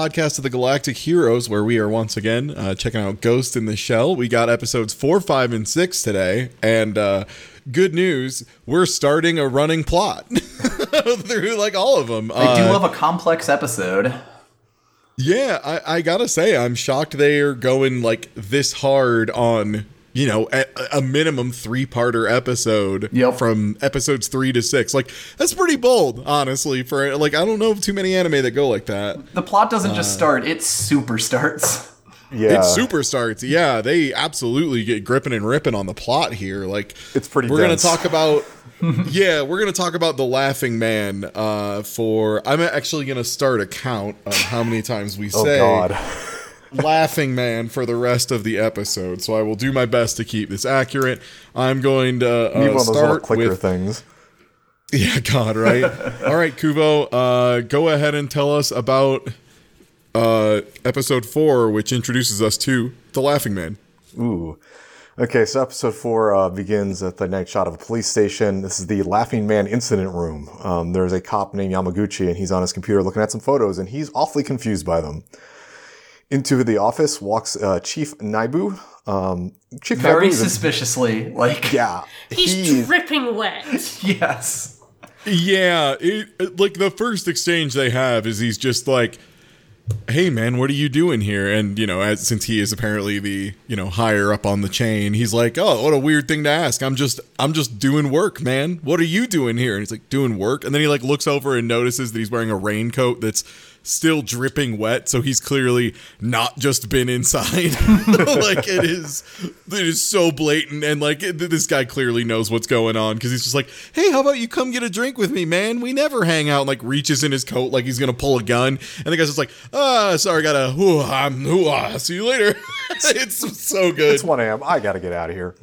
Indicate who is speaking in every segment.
Speaker 1: Podcast of the Galactic Heroes, where we are once again uh, checking out Ghost in the Shell. We got episodes four, five, and six today. And uh, good news, we're starting a running plot through like all of them.
Speaker 2: I do
Speaker 1: Uh,
Speaker 2: love a complex episode.
Speaker 1: yeah, I, I gotta say, I'm shocked they are going like this hard on, you know, a, a minimum three parter episode
Speaker 2: Yep.
Speaker 1: from episodes three to six. Like, that's pretty bold, honestly. For like, I don't know too many anime that go like that.
Speaker 2: The plot doesn't
Speaker 1: uh,
Speaker 2: just start; it super starts.
Speaker 3: Yeah,
Speaker 1: It super starts. Yeah, they absolutely get gripping and ripping on the plot here. Like
Speaker 3: It's pretty
Speaker 1: We're
Speaker 3: dense.
Speaker 1: gonna talk about. yeah, we're gonna talk about the Laughing Man. Uh, for I'm actually gonna start a count of how many times we
Speaker 3: oh
Speaker 1: say
Speaker 3: god.
Speaker 1: Laughing Man for the rest of the episode. So I will do my best to keep this accurate. I'm going to uh,
Speaker 3: one of those
Speaker 1: start with.
Speaker 3: things.
Speaker 1: Yeah, God, right. All right, Kubo, uh, go ahead and tell us about uh, episode four, which introduces us to the Laughing Man.
Speaker 3: Ooh. Okay, so episode four uh, begins at the night shot of a police station. This is the Laughing Man incident room. Um, there's a cop named Yamaguchi, and he's on his computer looking at some photos, and he's awfully confused by them. Into the office walks uh, Chief Naibu. Um, Chief
Speaker 2: Very
Speaker 3: Naibu
Speaker 2: suspiciously, like
Speaker 3: yeah,
Speaker 4: He's
Speaker 3: he-
Speaker 4: dripping wet.
Speaker 2: yes,
Speaker 1: Yeah, it, it- like the first exchange they have is he's just like, "Hey man, what are you doing here?" And you know, as since he is apparently the you know higher up on the chain, he's like, "Oh, what a weird thing to ask. I'm just I'm just doing work, man. What are you doing here?" And he's like, "Doing work." And then he like looks over and notices that he's wearing a raincoat that's still dripping wet, so he's clearly not just been inside. like it is it is so blatant and like it- this guy clearly knows what's going on because he's just like, "Hey, how about you come get a drink with me, man? We never hang out." And like reaches in his coat like he's to pull a gun, and the guy's just like, "Ah, sorry, gotta ooh, I'm ooh, ah, see you later." it's so good.
Speaker 3: It's 1 a.m. I gotta get out of here.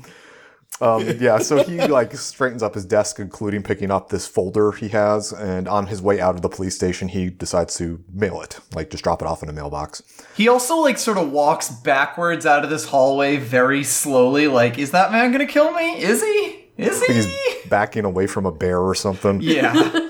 Speaker 3: Um, yeah, so he like straightens up his desk, including picking up this folder he has, and on his way out of the police station, he decides to mail it, like just drop it off in a mailbox.
Speaker 2: he also like sort of walks backwards out of this hallway very slowly. Like, is that man gonna kill me? Is he? Is
Speaker 3: He's
Speaker 2: he?
Speaker 3: backing away from a bear or something.
Speaker 2: Yeah.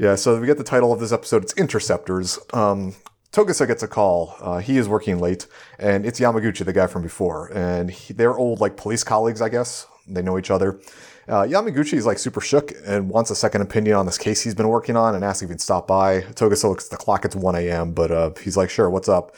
Speaker 3: Yeah, so we get the title of this episode. It's Interceptors. Um, Togusa gets a call. Uh, he is working late, and it's Yamaguchi, the guy from before. And he, they're old, like, police colleagues, I guess. They know each other. Uh, Yamaguchi is, like, super shook and wants a second opinion on this case he's been working on and asks if he'd stop by. Togusa looks at the clock, it's 1 a.m., but uh, he's like, sure, what's up?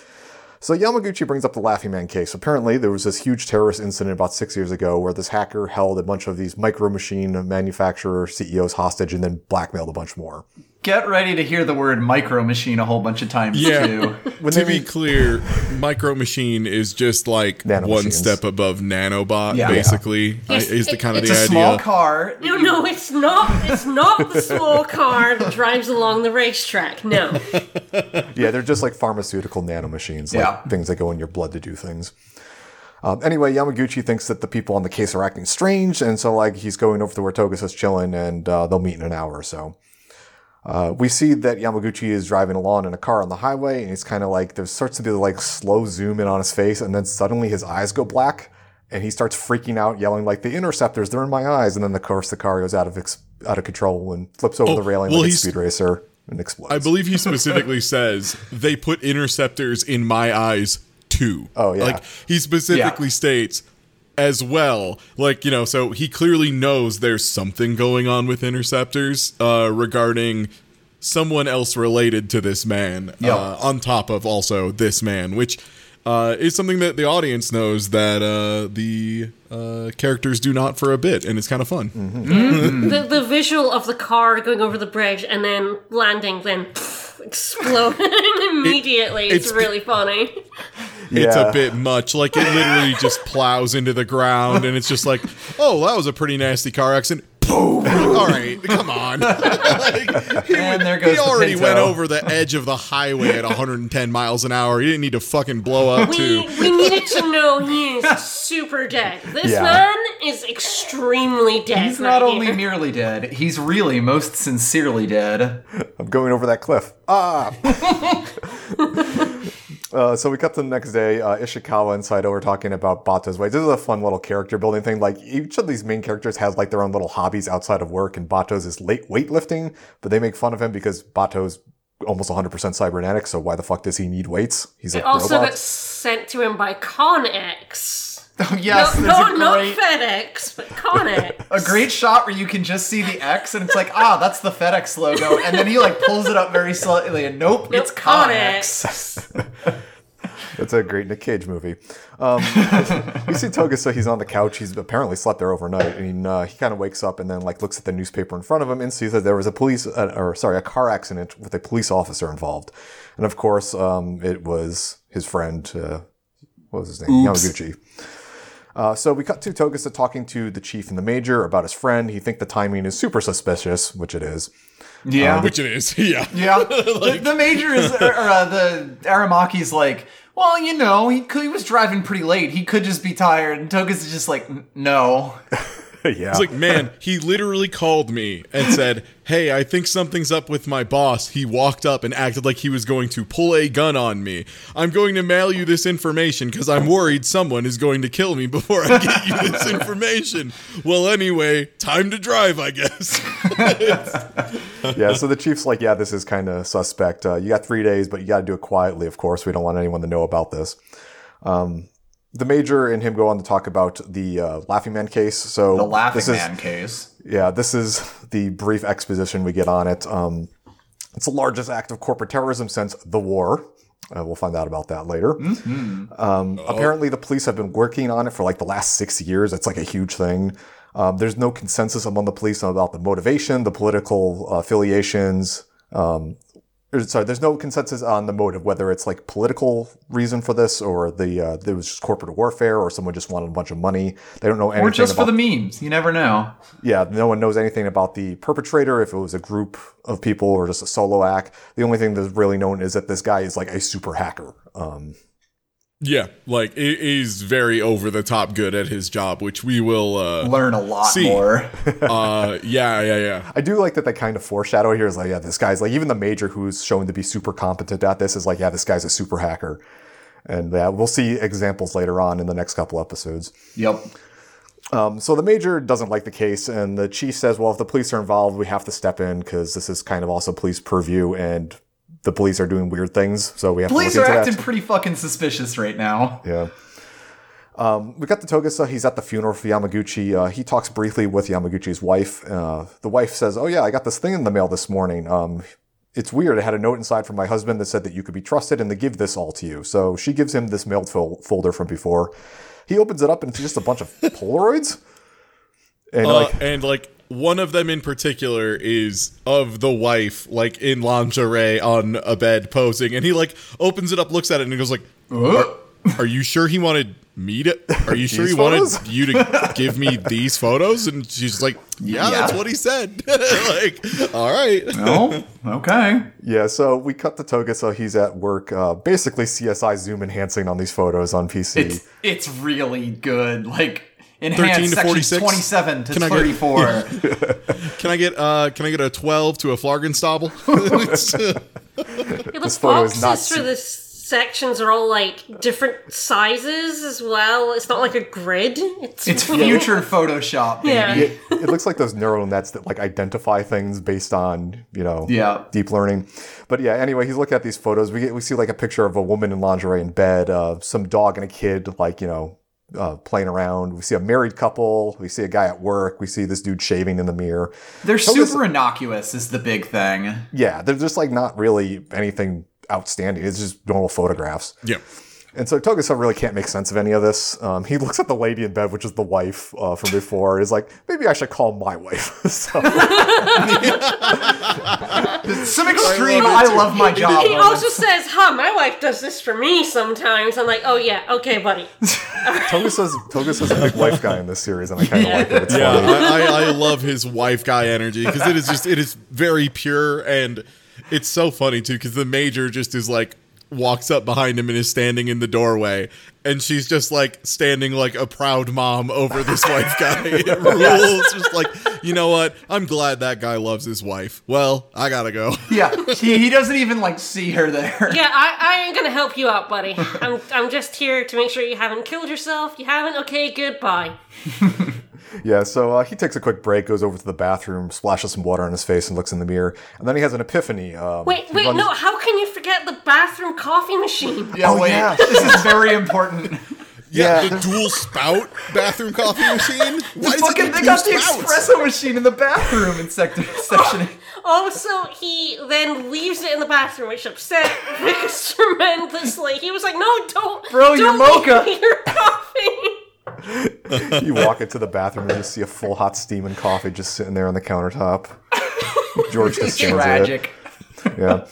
Speaker 3: So Yamaguchi brings up the Laughing Man case. Apparently, there was this huge terrorist incident about six years ago where this hacker held a bunch of these micro machine manufacturer CEOs hostage and then blackmailed a bunch more.
Speaker 2: Get ready to hear the word micro machine a whole bunch of times
Speaker 1: Yeah.
Speaker 2: too.
Speaker 3: When
Speaker 1: to be clear, Micro Machine is just like
Speaker 3: Nano
Speaker 1: one
Speaker 3: machines.
Speaker 1: step above Nanobot,
Speaker 2: Yeah.
Speaker 1: basically.
Speaker 4: Yes,
Speaker 1: is the
Speaker 4: it-
Speaker 1: kind of
Speaker 2: It's
Speaker 1: the
Speaker 2: a small car.
Speaker 4: No, no, it's not. It's not the small car that drives along the racetrack. No.
Speaker 3: Yeah, they're just like pharmaceutical nanomachines, like
Speaker 2: Yeah.
Speaker 3: things that go in your blood to do things. Um, anyway, Yamaguchi thinks that the people on the case are acting strange, and so like he's going over to where Togusa's chilling, and uh, they'll meet in an hour or so. Uh, we see that Yamaguchi is driving along in a car on the highway, and he's kind of like there starts to be like slow zoom in on his face, and then suddenly his eyes go black, and he starts freaking out, yelling like the interceptors, they're in my eyes, and then of course the car goes out of ex- out of control and flips over
Speaker 1: Oh,
Speaker 3: the railing
Speaker 1: well,
Speaker 3: like a speed racer and explodes.
Speaker 1: I believe he specifically says they put interceptors in my eyes too.
Speaker 3: Oh, yeah.
Speaker 1: Like he specifically
Speaker 2: Yeah.
Speaker 1: states as well. Like, you know, so he clearly knows there's something going on with interceptors uh regarding someone else related to this man
Speaker 2: Yep.
Speaker 1: uh, on top of also this man, which uh, is something that the audience knows that uh, the uh, characters do not for a bit, and it's kind of fun.
Speaker 4: the, the visual of the car going over the bridge and then landing, then exploding immediately. it's,
Speaker 1: it's-
Speaker 4: really funny.
Speaker 1: it's
Speaker 3: Yeah.
Speaker 1: a bit much. Like it literally just plows into the ground, and it's just like, oh, that was a pretty nasty car accident. Boom! All right, come on. Like, he,
Speaker 2: And there goes
Speaker 1: he
Speaker 2: the
Speaker 1: already
Speaker 2: Pinto.
Speaker 1: went over the edge of the highway at 110 miles an hour. He didn't need to fucking blow up
Speaker 4: We,
Speaker 1: too.
Speaker 4: we needed to know he is super dead. This
Speaker 3: Yeah.
Speaker 4: man is extremely dead.
Speaker 2: He's not
Speaker 4: right
Speaker 2: only
Speaker 4: here.
Speaker 2: nearly dead, he's really most sincerely dead.
Speaker 3: I'm going over that cliff. Ah! uh, so we cut to the next day. Uh, Ishikawa and Saito are talking about Batou's way. This is a fun little character building thing. Like each of these main characters has like their own little hobbies outside of work, and Batou's is late weightlifting, but they make fun of him because Batou's almost 100% cybernetic, so why the fuck does he need weights? He's a
Speaker 4: also
Speaker 3: robot.
Speaker 4: got sent to him by Connex.
Speaker 2: Oh, yes,
Speaker 4: no,
Speaker 2: there's
Speaker 4: no
Speaker 2: a
Speaker 4: not
Speaker 2: great,
Speaker 4: FedEx, but Connex.
Speaker 2: a great shot where you can just see the X and it's like, ah, that's the FedEx logo. And then he like pulls it up very slightly and nope,
Speaker 4: Nope,
Speaker 2: it's Connex.
Speaker 3: It's a great Nick Cage movie. Um, we see Togusa He's on the couch. He's apparently slept there overnight, and uh, he kind of wakes up and then like looks at the newspaper in front of him and sees that there was a police, uh, or sorry, a car accident with a police officer involved, and of course, um, it was his friend. Uh, what was his name?
Speaker 2: Oops.
Speaker 3: Yamaguchi. Uh, so we cut to Togusa talking to the chief and the major about his friend. He think the timing is super suspicious, which it is.
Speaker 2: Yeah.
Speaker 1: Which it is, yeah.
Speaker 2: Yeah, the, the major is, or, or, uh, the Aramaki's like, well, you know, he could, he was driving pretty late. He could just be tired. And Togusa is just like, no.
Speaker 3: yeah.
Speaker 1: It's like, man, he literally called me and said, Hey, I think something's up with my boss. He walked up and acted like he was going to pull a gun on me. I'm going to mail you this information because I'm worried someone is going to kill me before I get you this information. Well, anyway, time to drive, I guess.
Speaker 3: yeah, so the chief's like, yeah, this is kind of suspect. Uh, you got three days, but you got to do it quietly, of course. We don't want anyone to know about this. Um, the major and him go on to talk about the uh, Laughing Man case. So
Speaker 2: The Laughing
Speaker 3: this is,
Speaker 2: Man case.
Speaker 3: Yeah, this is the brief exposition we get on it. Um, it's the largest act of corporate terrorism since the war. Uh, we'll find out about that later. Um, Apparently, the police have been working on it for like the last six years. It's like a huge thing. Um, there's no consensus among the police about the motivation, the political uh, affiliations. Um, sorry, there's no consensus on the motive, whether it's like political reason for this or the uh, there was just corporate warfare or someone just wanted a bunch of money. They don't know anything
Speaker 2: Or just
Speaker 3: about
Speaker 2: for the memes. You never know.
Speaker 3: yeah, no one knows anything about the perpetrator, if it was a group of people or just a solo act. The only thing that's really known is that this guy is like a super hacker. Um,
Speaker 1: yeah, like, he- he's very over the top good at his job, which we will, uh,
Speaker 2: Learn a lot
Speaker 1: See.
Speaker 2: more.
Speaker 1: uh, yeah, yeah, yeah.
Speaker 3: I do like that they kind of foreshadow here is like, yeah, this guy's like, even the major who's shown to be super competent at this is like, yeah, this guy's a super hacker. And yeah, we'll see examples later on in the next couple episodes.
Speaker 2: yep.
Speaker 3: Um, so the major doesn't like the case, and the chief says, well, if the police are involved, we have to step in because this is kind of also police purview, and the police are doing weird things, so we have
Speaker 2: Police
Speaker 3: to
Speaker 2: are
Speaker 3: look into are
Speaker 2: acting
Speaker 3: that.
Speaker 2: pretty fucking suspicious right now.
Speaker 3: Yeah. Um, we got the Togusa. He's at the funeral for Yamaguchi. Uh, he talks briefly with Yamaguchi's wife. Uh, the wife says, "Oh yeah, I got this thing in the mail this morning. Um, it's weird. It had a note inside from my husband that said that you could be trusted and to give this all to you." So she gives him this mailed fol- folder from before. He opens it up and it's just a bunch of Polaroids. And
Speaker 1: Uh,
Speaker 3: like,
Speaker 1: and like one of them in particular is of the wife, like in lingerie on a bed posing, and he like opens it up, looks at it, and he goes like,
Speaker 2: Uh,
Speaker 1: "Are you sure he wanted me to? Are you sure he
Speaker 3: These
Speaker 1: wanted you to give me these photos?" And she's like, "Yeah,
Speaker 2: Yeah.
Speaker 1: that's what he said." like, all right,
Speaker 2: no? Okay.
Speaker 3: yeah. So we cut the toga, so He's at work, uh, basically CSI zoom enhancing on these photos on PC.
Speaker 2: It's it's really good. Like
Speaker 1: 13 to
Speaker 2: section
Speaker 1: 46?
Speaker 2: 27 to
Speaker 1: Can I get-
Speaker 2: 34.
Speaker 1: can I get uh can I get a twelve to a Flargenstobel?
Speaker 4: Yeah, the
Speaker 3: This
Speaker 4: boxes
Speaker 3: not
Speaker 4: for the sections are all like different sizes as well. It's not like a grid. It's,
Speaker 2: It's future Photoshop. Baby.
Speaker 4: Yeah.
Speaker 3: it, it looks like those neural nets that like identify things based on you know
Speaker 2: Yeah.
Speaker 3: deep learning but yeah anyway he's looking at these photos we get we see like a picture of a woman in lingerie in bed uh, some dog and a kid like you know uh, playing around. We see a married couple. We see a guy at work. We see this dude shaving in the mirror.
Speaker 2: They're
Speaker 3: Togus-
Speaker 2: super innocuous is the big thing.
Speaker 3: yeah they're just like not really anything outstanding. It's just normal photographs.
Speaker 1: Yeah.
Speaker 3: And so Togusa really can't make sense of any of this. Um, he looks at the lady in bed, which is the wife uh, from before, and is like, maybe I should call my wife. so,
Speaker 2: Some extreme,
Speaker 1: love
Speaker 2: I love my job.
Speaker 4: He
Speaker 2: moments.
Speaker 4: also says, "Huh, my wife does this for me sometimes." I'm like, "Oh yeah, okay, buddy."
Speaker 3: Togusa's Togusa's a big wife guy in this series, and I kind of like it. It's
Speaker 1: Yeah,
Speaker 3: funny.
Speaker 1: I, I, I love his wife guy energy because it is just it is very pure and it's so funny too because the major just is like walks up behind him and is standing in the doorway and she's just like standing like a proud mom over this wife guy. It rules. Just like you know what? I'm glad that guy loves his wife. Well, I gotta go.
Speaker 2: Yeah, he, he doesn't even like see her there.
Speaker 4: Yeah, I, I ain't gonna help you out, buddy. I'm I'm just here to make sure you haven't killed yourself. You haven't? Okay, goodbye.
Speaker 3: Yeah, so uh, he takes a quick break, goes over to the bathroom, splashes some water on his face, and looks in the mirror. And then he has an epiphany. Um,
Speaker 4: Wait, wait,
Speaker 3: runs-
Speaker 4: no, how can you forget the bathroom coffee machine?
Speaker 2: Yeah,
Speaker 3: Oh,
Speaker 2: wait.
Speaker 3: yeah.
Speaker 2: This is very important.
Speaker 1: Yeah,
Speaker 3: Yeah,
Speaker 1: the dual spout bathroom coffee machine. Why does it
Speaker 2: Fucking,
Speaker 1: have
Speaker 2: they
Speaker 1: two
Speaker 2: got the espresso machine in the bathroom in sector section.
Speaker 4: Also, he then leaves it in the bathroom, which upset Vickers tremendously. He was like, "No, don't,
Speaker 2: Bro, your
Speaker 4: don't
Speaker 2: mocha."
Speaker 4: your coffee."
Speaker 3: You walk into the bathroom and you see a full hot steaming coffee just sitting there on the countertop. George Costanza. it.
Speaker 2: Tragic.
Speaker 3: Yeah.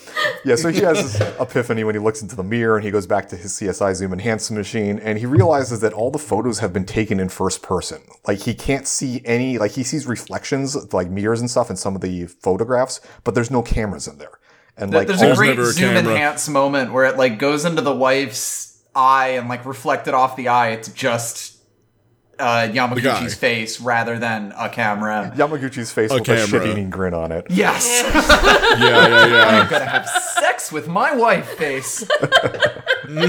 Speaker 3: Yeah, so he has this epiphany when he looks into the mirror and he goes back to his CSI zoom enhancement machine and he realizes that all the photos have been taken in first person. Like he can't see any like he sees reflections like mirrors and stuff in some of the photographs, but there's no cameras in there. And like
Speaker 2: There's
Speaker 3: all-
Speaker 2: a great
Speaker 1: never a
Speaker 2: zoom
Speaker 1: camera.
Speaker 2: enhance moment where it like goes into the wife's eye and like reflected off the eye. It's just uh. Yamaguchi's face rather than a camera.
Speaker 3: Yamaguchi's face with a
Speaker 1: camera.
Speaker 3: shit-eating grin on it.
Speaker 2: Yes,
Speaker 1: Yeah, yeah, yeah.
Speaker 2: I'm gonna have sex with my wife face.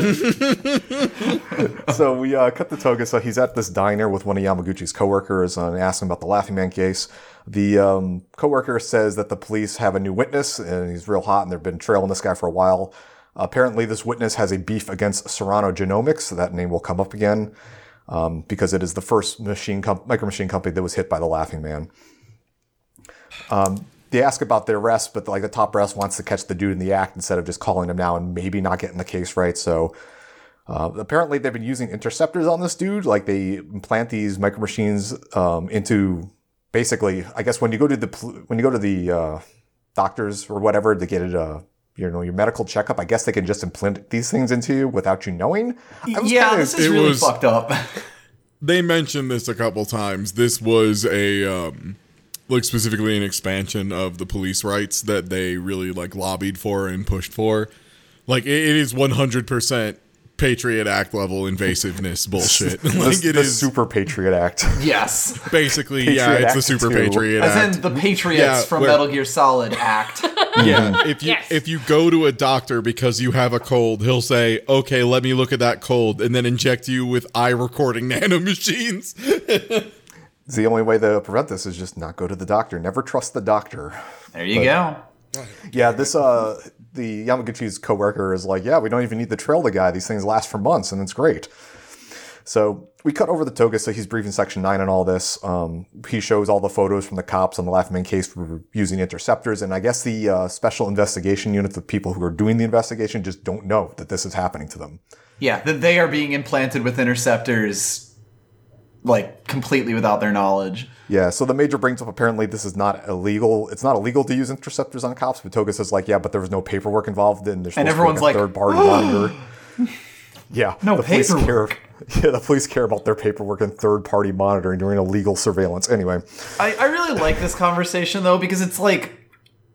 Speaker 3: So we uh, cut the Togusa. he's at this diner with one of Yamaguchi's coworkers and asks him about the Laughing Man case. The um, coworker says that the police have a new witness and he's real hot and they've been trailing this guy for a while. apparently, this witness has a beef against Serano Genomics. So that name will come up again um, because it is the first machine micro machine company that was hit by the Laughing Man. Um, they ask about their arrest, but like the top brass wants to catch the dude in the act instead of just calling him now and maybe not getting the case right. So uh, apparently, they've been using interceptors on this dude. Like they implant these micro machines um, into basically, I guess when you go to the when you go to the uh, doctors or whatever to get it, uh, you know, your medical checkup. I guess they can just implant these things into you without you knowing. I was
Speaker 2: yeah,
Speaker 3: kinda-
Speaker 2: this is
Speaker 1: it
Speaker 2: really
Speaker 1: was-
Speaker 2: fucked up.
Speaker 1: They mentioned this a couple times. This was a um like specifically an expansion of the police rights that they really like lobbied for and pushed for. Like it, it is 100% Patriot Act level invasiveness bullshit.
Speaker 3: the,
Speaker 1: like it
Speaker 3: the
Speaker 1: is
Speaker 3: Super Patriot Act.
Speaker 2: yes,
Speaker 1: basically
Speaker 3: Patriot
Speaker 1: yeah, it's
Speaker 3: Act
Speaker 1: the Super
Speaker 3: 2.
Speaker 1: Patriot
Speaker 2: as
Speaker 1: Act.
Speaker 2: As in the Patriots
Speaker 1: Yeah,
Speaker 2: from
Speaker 1: where-
Speaker 2: Metal Gear Solid Act.
Speaker 1: Yeah, if you
Speaker 4: Yes.
Speaker 1: if you go to a doctor because you have a cold, he'll say, "Okay, let me look at that cold," and then inject you with eye recording nanomachines.
Speaker 3: the only way to prevent this is just not go to the doctor. Never trust the doctor.
Speaker 2: There you go.
Speaker 3: Yeah, this uh the Yamaguchi's coworker is like, yeah, we don't even need to trail the guy. These things last for months, and it's great. So we cut over the Togusa he's briefing Section 9 and all this. Um, he shows all the photos from the cops on the Laughing Man case for using interceptors, and I guess the uh, special investigation unit, the people who are doing the investigation, just don't know that this is happening to them.
Speaker 2: Yeah, that they are being implanted with interceptors, like completely without their knowledge.
Speaker 3: Yeah, so the major brings up apparently this is not illegal. It's not illegal to use interceptors on cops, but Togusa says like, yeah, but there was no paperwork involved, and there's
Speaker 2: And everyone's like,
Speaker 3: third party monitor. Yeah,
Speaker 2: No
Speaker 3: the police
Speaker 2: paperwork.
Speaker 3: Care, yeah, the police care about their paperwork and third party monitoring during illegal surveillance. Anyway,
Speaker 2: I, I really like this conversation though because it's like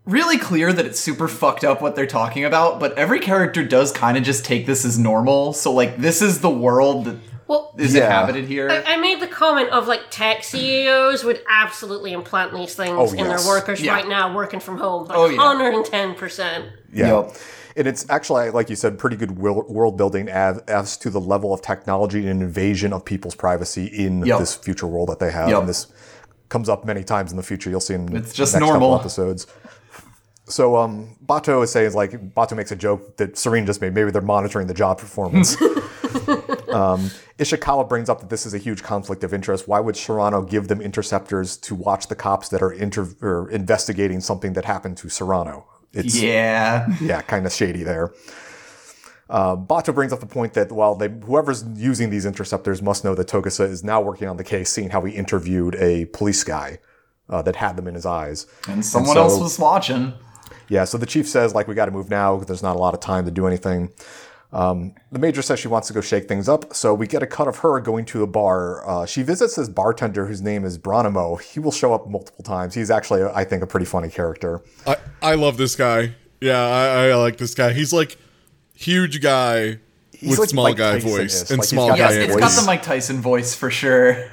Speaker 2: really clear that it's super fucked up what they're talking about, but every character does kind of just take this as normal. So like this is the world that
Speaker 4: Well,
Speaker 2: is
Speaker 3: Yeah.
Speaker 2: inhabited here.
Speaker 4: I I made the comment of like tech CEOs would absolutely implant these things
Speaker 3: Oh,
Speaker 4: in
Speaker 3: yes.
Speaker 4: their workers
Speaker 2: Yeah.
Speaker 4: right now working from home. Like
Speaker 2: Oh, yeah.
Speaker 4: 110%.
Speaker 3: yeah.
Speaker 2: Yup.
Speaker 3: And it's actually, like you said, pretty good world building as, as to the level of technology and invasion of people's privacy in
Speaker 2: Yup.
Speaker 3: this future world that they have.
Speaker 2: Yup.
Speaker 3: And this comes up many times in the future. You'll see in
Speaker 2: It's
Speaker 3: the
Speaker 2: just
Speaker 3: next couple
Speaker 2: normal.
Speaker 3: episodes. So um, Batou is saying like Batou makes a joke that Serene just made. Maybe they're monitoring the job performance. um, Ishikawa brings up that this is a huge conflict of interest. Why would Serano give them interceptors to watch the cops that are inter- or investigating something that happened to Serano? It's
Speaker 2: yeah.
Speaker 3: yeah, kind of shady there. Uh, Batou brings up the point that while they, whoever's using these interceptors must know that Togusa is now working on the case, seeing how he interviewed a police guy uh, that had them in his eyes.
Speaker 2: And someone
Speaker 3: so-
Speaker 2: else was watching.
Speaker 3: Yeah, so the chief says like we got to move now. There's not a lot of time to do anything. Um, the major says she wants to go shake things up, so we get a cut of her going to a bar. Uh, she visits this bartender whose name is Bronimo. He will show up multiple times. He's actually, I think, a pretty funny character.
Speaker 1: I, I love this guy. Yeah, I, I like this guy. He's like huge guy with
Speaker 3: like
Speaker 1: small
Speaker 3: Mike
Speaker 1: guy
Speaker 3: Tyson-ish.
Speaker 1: voice and
Speaker 3: Like,
Speaker 1: small guy
Speaker 2: Yes,
Speaker 3: that
Speaker 2: it's got the Mike Tyson voice for sure.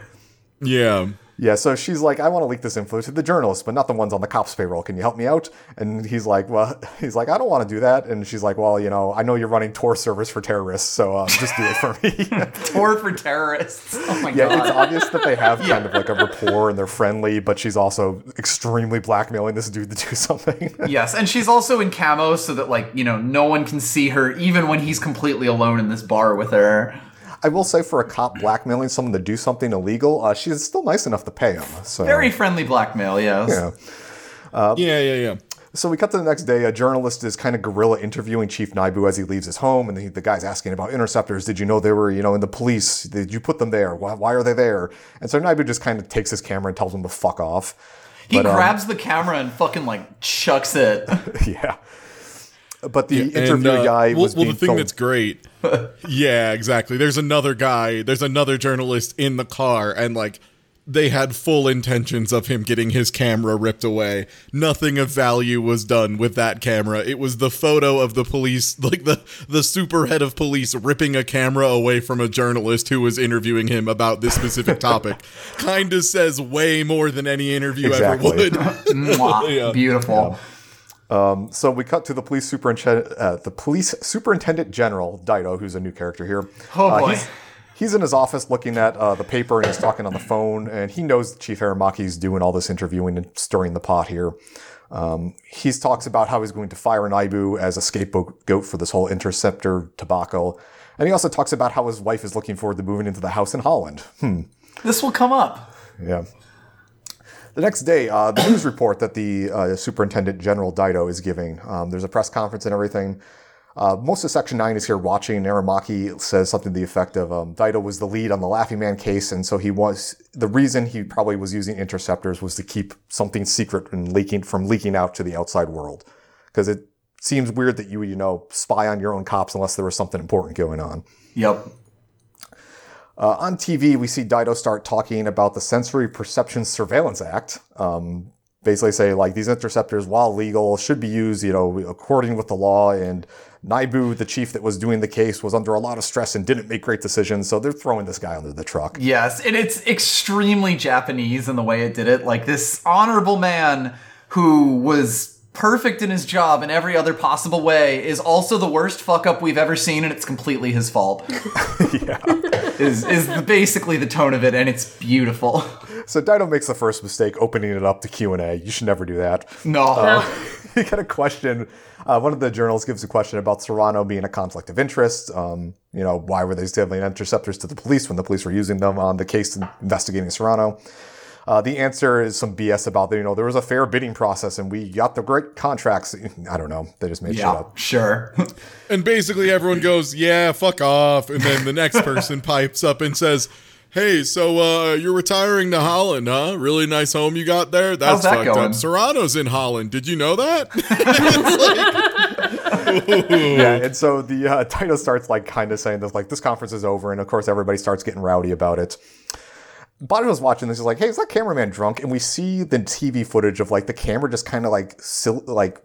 Speaker 1: Yeah.
Speaker 3: Yeah, so she's like, I want to leak this info to the journalists, but not the ones on the cops' payroll. Can you help me out? And he's like, Well, he's like, I don't want to do that. And she's like, Well, you know, I know you're running Tor servers for terrorists, so um, just do it for me.
Speaker 2: Tor for terrorists. Oh my
Speaker 3: yeah,
Speaker 2: god.
Speaker 3: it's obvious that they have kind of like a rapport and they're friendly, but she's also extremely blackmailing this dude to do something.
Speaker 2: Yes, and she's also in camo so that like, you know, no one can see her even when he's completely alone in this bar with her.
Speaker 3: I will say, for a cop blackmailing someone to do something illegal, uh, she's still nice enough to pay him. So
Speaker 2: Very friendly blackmail, yes.
Speaker 3: yeah.
Speaker 1: yeah, yeah, yeah.
Speaker 3: So we cut to the next day. A journalist is kind of guerrilla interviewing Chief Naibu as he leaves his home, and the, the guy's asking about interceptors. Did you know they were, you know, in the police? Did you put them there? Why, why are they there? And so Naibu just kind of takes his camera and tells him to fuck off.
Speaker 2: He
Speaker 3: But, um,
Speaker 2: grabs the camera and fucking like chucks it.
Speaker 3: yeah. But the
Speaker 1: And,
Speaker 3: interview
Speaker 1: uh,
Speaker 3: guy
Speaker 1: well,
Speaker 3: was
Speaker 1: well,
Speaker 3: being
Speaker 1: the thing
Speaker 3: filmed.
Speaker 1: that's great. yeah, exactly. There's another guy. There's another journalist in the car, and like they had full intentions of him getting his camera ripped away. Nothing of value was done with that camera. It was the photo of the police, like the the super head of police ripping a camera away from a journalist who was interviewing him about this specific topic. kind of says way more than any interview
Speaker 3: Exactly.
Speaker 1: ever would.
Speaker 2: Mwah.
Speaker 1: Yeah.
Speaker 2: Beautiful.
Speaker 3: So we cut to the police superintendent, uh, the police superintendent general Daido, who's a new character here.
Speaker 2: Oh,
Speaker 3: Uh,
Speaker 2: boy.
Speaker 3: he's, he's in his office looking at uh, the paper and he's talking on the phone, and he knows Chief Aramaki's doing all this interviewing and stirring the pot here. Um, he talks about how he's going to fire Naibu as a scapegoat for this whole interceptor debacle, and he also talks about how his wife is looking forward to moving into the house in Holland. Hmm.
Speaker 2: This will come up.
Speaker 3: Yeah. The next day, uh, the news report that the uh, Superintendent General Daido is giving. Um, there's a press conference and everything. Uh, most of Section 9 is here watching. Aramaki says something to the effect of um, Daido was the lead on the Laughing Man case, and so he was. The reason he probably was using interceptors was to keep something secret and leaking from leaking out to the outside world. Because it seems weird that you would, you know, spy on your own cops unless there was something important going on.
Speaker 2: Yep.
Speaker 3: Uh, on TV, we see Daido start talking about the Sensory Perception Surveillance Act. Um, basically, say like these interceptors, while legal, should be used, you know, according with the law. And Naibu, the chief that was doing the case, was under a lot of stress and didn't make great decisions. So they're throwing this guy under the truck.
Speaker 2: Yes, and it's extremely Japanese in the way it did it. Like this honorable man who was perfect in his job in every other possible way is also the worst fuck up we've ever seen, and it's completely his fault.
Speaker 3: yeah.
Speaker 2: is is the, basically the tone of it, and it's beautiful.
Speaker 3: So Daido makes the first mistake opening it up to Q and A. You should never do that.
Speaker 2: No.
Speaker 3: you got a question. Uh, one of the journals gives a question about Serano being a conflict of interest. Um, you know, why were they stealing interceptors to the police when the police were using them on the case investigating Serano? Uh, the answer is some BS about that. You know, there was a fair bidding process and we got the great contracts. I don't know. They just made shit
Speaker 2: yeah,
Speaker 3: up.
Speaker 2: sure.
Speaker 1: And basically everyone goes, "Yeah, fuck off." And then the next person pipes up and says, "Hey, so uh, you're retiring to Holland, huh? Really nice home you got there. That's
Speaker 2: that
Speaker 1: fucked
Speaker 2: going?
Speaker 1: up. Serano's in Holland. Did you know that?"
Speaker 3: Yeah, and so the uh, title starts like kind of saying this, like this conference is over, and of course everybody starts getting rowdy about it. Was watching this. He's like, "Hey, is that cameraman drunk?" And we see the TV footage of like the camera just kind of like sil- like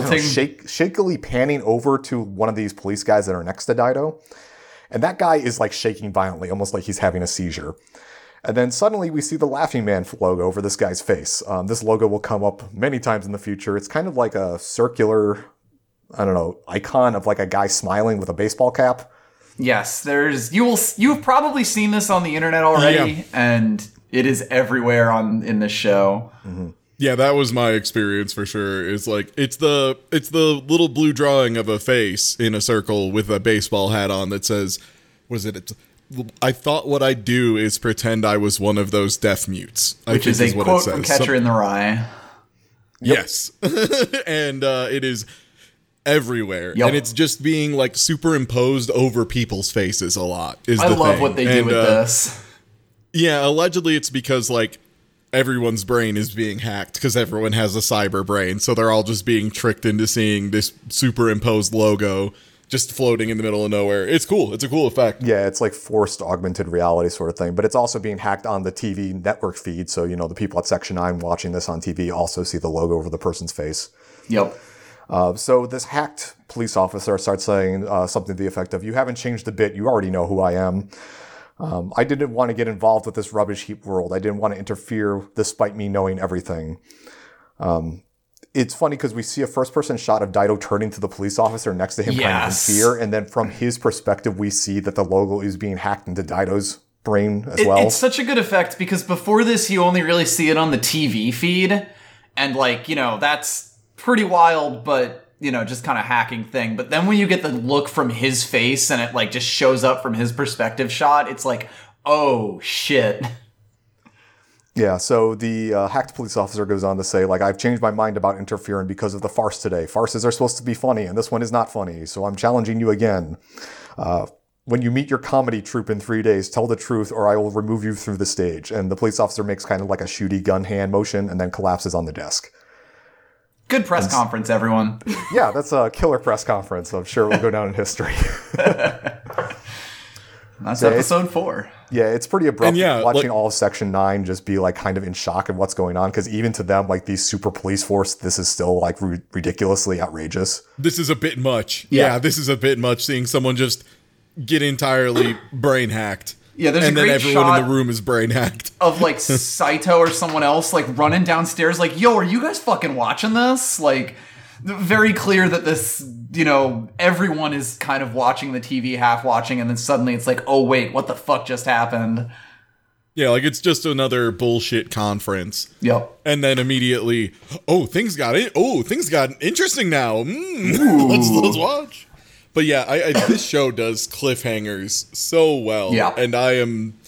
Speaker 3: don't know, shake shakily panning over to one of these police guys that are next to Daido, and that guy is like shaking violently, almost like he's having a seizure. And then suddenly we see the Laughing Man logo over this guy's face. Um, this logo will come up many times in the future. It's kind of like a circular, I don't know, icon of like a guy smiling with a baseball cap.
Speaker 2: Yes, there's you will you've probably seen this on the internet already,
Speaker 1: Yeah.
Speaker 2: and it is everywhere on in this show.
Speaker 1: yeah, that was my experience for sure. Is like it's the it's the little blue drawing of a face in a circle with a baseball hat on that says, "Was it?" It's, I thought what I'd do is pretend I was one of those deaf mutes. I
Speaker 2: Which is a
Speaker 1: what
Speaker 2: quote from Catcher
Speaker 1: Some-
Speaker 2: in the Rye.
Speaker 1: Yes. and uh, it is everywhere.
Speaker 2: Yep.
Speaker 1: And it's just being like superimposed over people's faces a lot. Is
Speaker 2: I
Speaker 1: the
Speaker 2: love
Speaker 1: thing.
Speaker 2: what they do
Speaker 1: And,
Speaker 2: with
Speaker 1: uh,
Speaker 2: this.
Speaker 1: Yeah, allegedly it's because like everyone's brain is being hacked because everyone has a cyber brain. So they're all just being tricked into seeing this superimposed logo just floating in the middle of nowhere. It's cool. It's a cool effect.
Speaker 3: Yeah, it's like forced augmented reality sort of thing, but it's also being hacked on the TV network feed. So, you know, the people at Section 9 watching this on TV also see the logo over the person's face.
Speaker 2: Yep.
Speaker 3: Uh, so this hacked police officer starts saying uh, something to the effect of, "You haven't changed a bit. You already know who I am." Um, I didn't want to get involved with this rubbish heap world. I didn't want to interfere despite me knowing everything. Um, it's funny because we see a first person shot of Daido turning to the police officer next to him kind of in fear. And then from his perspective, we see that the logo is being hacked into Daido's brain as
Speaker 2: It-
Speaker 3: well.
Speaker 2: It's such a good effect because before this, you only really see it on the TV feed, and like you know that's pretty wild, but you know just kind of hacking thing. But then when you get the look from his face and it like just shows up from his perspective shot, it's like, oh shit.
Speaker 3: Yeah, so the uh, hacked police officer goes on to say, like, I've changed my mind about interfering because of the farce today. Farces are supposed to be funny, and this one is not funny, so I'm challenging you again. Uh, when you meet your comedy troupe in three days, tell the truth or I will remove you through the stage. And the police officer makes kind of like a shooty gun hand motion and then collapses on the desk.
Speaker 2: Good press conference, everyone.
Speaker 3: Yeah, that's a killer press conference. I'm sure it will go down in history.
Speaker 2: That's
Speaker 3: it's-
Speaker 2: episode four.
Speaker 3: Yeah, it's pretty abrupt
Speaker 1: And yeah,
Speaker 3: watching
Speaker 1: like-
Speaker 3: all of Section 9 just be like kind of in shock of what's going on because even to them, like these super police force, this is still like ri- ridiculously outrageous.
Speaker 1: This is a bit much.
Speaker 2: Yeah.
Speaker 1: Yeah. this is a bit much seeing someone just get entirely brain hacked.
Speaker 2: Yeah, there's a
Speaker 1: then
Speaker 2: great
Speaker 1: everyone in
Speaker 2: shot-
Speaker 1: the room is brain hacked.
Speaker 2: Of like Saito or someone else like running downstairs, like, yo, are you guys fucking watching this? Like, very clear that this, you know, everyone is kind of watching the TV, half watching, and then suddenly it's like, oh wait, what the fuck just happened?
Speaker 1: Yeah, like it's just another bullshit conference.
Speaker 2: Yep.
Speaker 1: And then immediately, oh, things got it. Oh, things got interesting now. Mm. let's let's watch. But yeah, I, I this show does cliffhangers so well.
Speaker 2: Yeah.
Speaker 1: And I am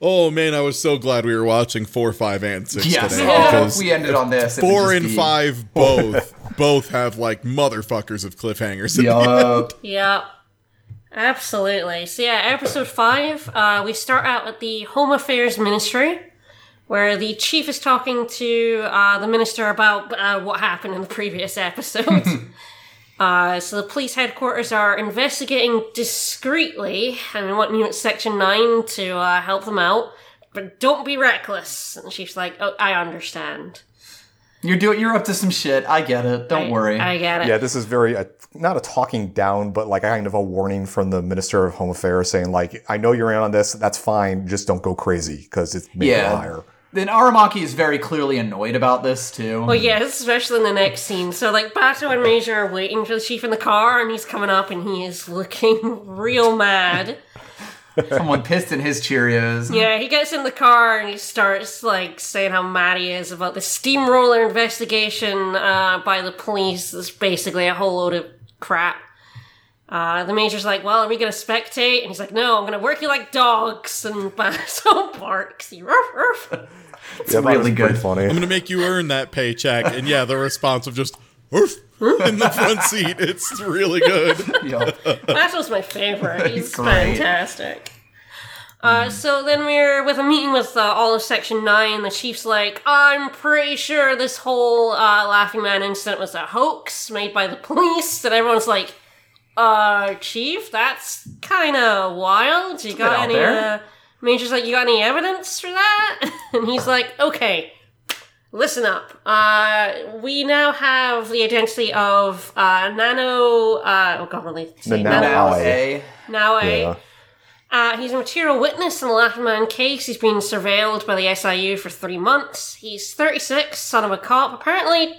Speaker 1: oh man, I was so glad we were watching four, five, and six
Speaker 2: Yes.
Speaker 1: today
Speaker 2: Oh,
Speaker 1: because
Speaker 2: we ended on this.
Speaker 1: four
Speaker 2: just
Speaker 1: and
Speaker 2: be-
Speaker 1: five both both have like motherfuckers of cliffhangers.
Speaker 2: Yup.
Speaker 4: Yeah. Absolutely. So yeah, episode five, uh, we start out at the Home Affairs Ministry, where the chief is talking to uh, the minister about uh, what happened in the previous episode. uh, so the police headquarters are investigating discreetly, and we want Unit Section 9 to uh, help them out. But don't be reckless. And she's like, oh, I understand.
Speaker 2: You're doing. You're up to some shit. I get it. Don't
Speaker 4: I-
Speaker 2: worry.
Speaker 4: I get it.
Speaker 3: Yeah, this is very, uh, not a talking down, but like a kind of a warning from the Minister of Home Affairs saying, like, I know you're in on this. That's fine. Just don't go crazy because it's maybe
Speaker 2: Yeah.
Speaker 3: a liar.
Speaker 2: Then Aramaki is very clearly annoyed about this too.
Speaker 4: Well, yeah, especially in the next scene. So, like, Batou and Major are waiting for the chief in the car, and he's coming up, and he is looking real mad.
Speaker 2: Someone pissed in his Cheerios.
Speaker 4: Yeah, he gets in the car and he starts like saying how mad he is about the steamroller investigation uh, by the police. It's basically a whole load of crap. Uh, the major's like, "Well, are we gonna spectate?" And he's like, "No, I'm gonna work you like dogs." And Batou barks. "Ruff, ruff."
Speaker 3: It's yeah,
Speaker 2: really
Speaker 3: pretty
Speaker 2: good.
Speaker 3: funny.
Speaker 1: I'm gonna make you earn that paycheck. And yeah, the response of just "Oof," in the front seat. It's really good.
Speaker 2: Yup.
Speaker 4: Batou's my favorite. He's
Speaker 2: great.
Speaker 4: fantastic. Uh, so then we're with a meeting with uh, all of Section 9. The chief's like, I'm pretty sure this whole uh, Laughing Man incident was a hoax made by the police. And everyone's like, uh, Chief, that's kind of wild. You
Speaker 2: bit
Speaker 4: got
Speaker 2: out
Speaker 4: any,
Speaker 2: there."
Speaker 4: uh, Major's like, you got any evidence for that? and he's like, okay, listen up. Uh, we now have the identity of uh, Nano. Uh, oh god, what did say?
Speaker 3: The Nano
Speaker 2: a
Speaker 4: Now a.
Speaker 3: Yeah.
Speaker 4: Uh, he's a material witness in the Laughing Man case. He's been surveilled by the SIU for three months. He's 36, son of a cop. Apparently,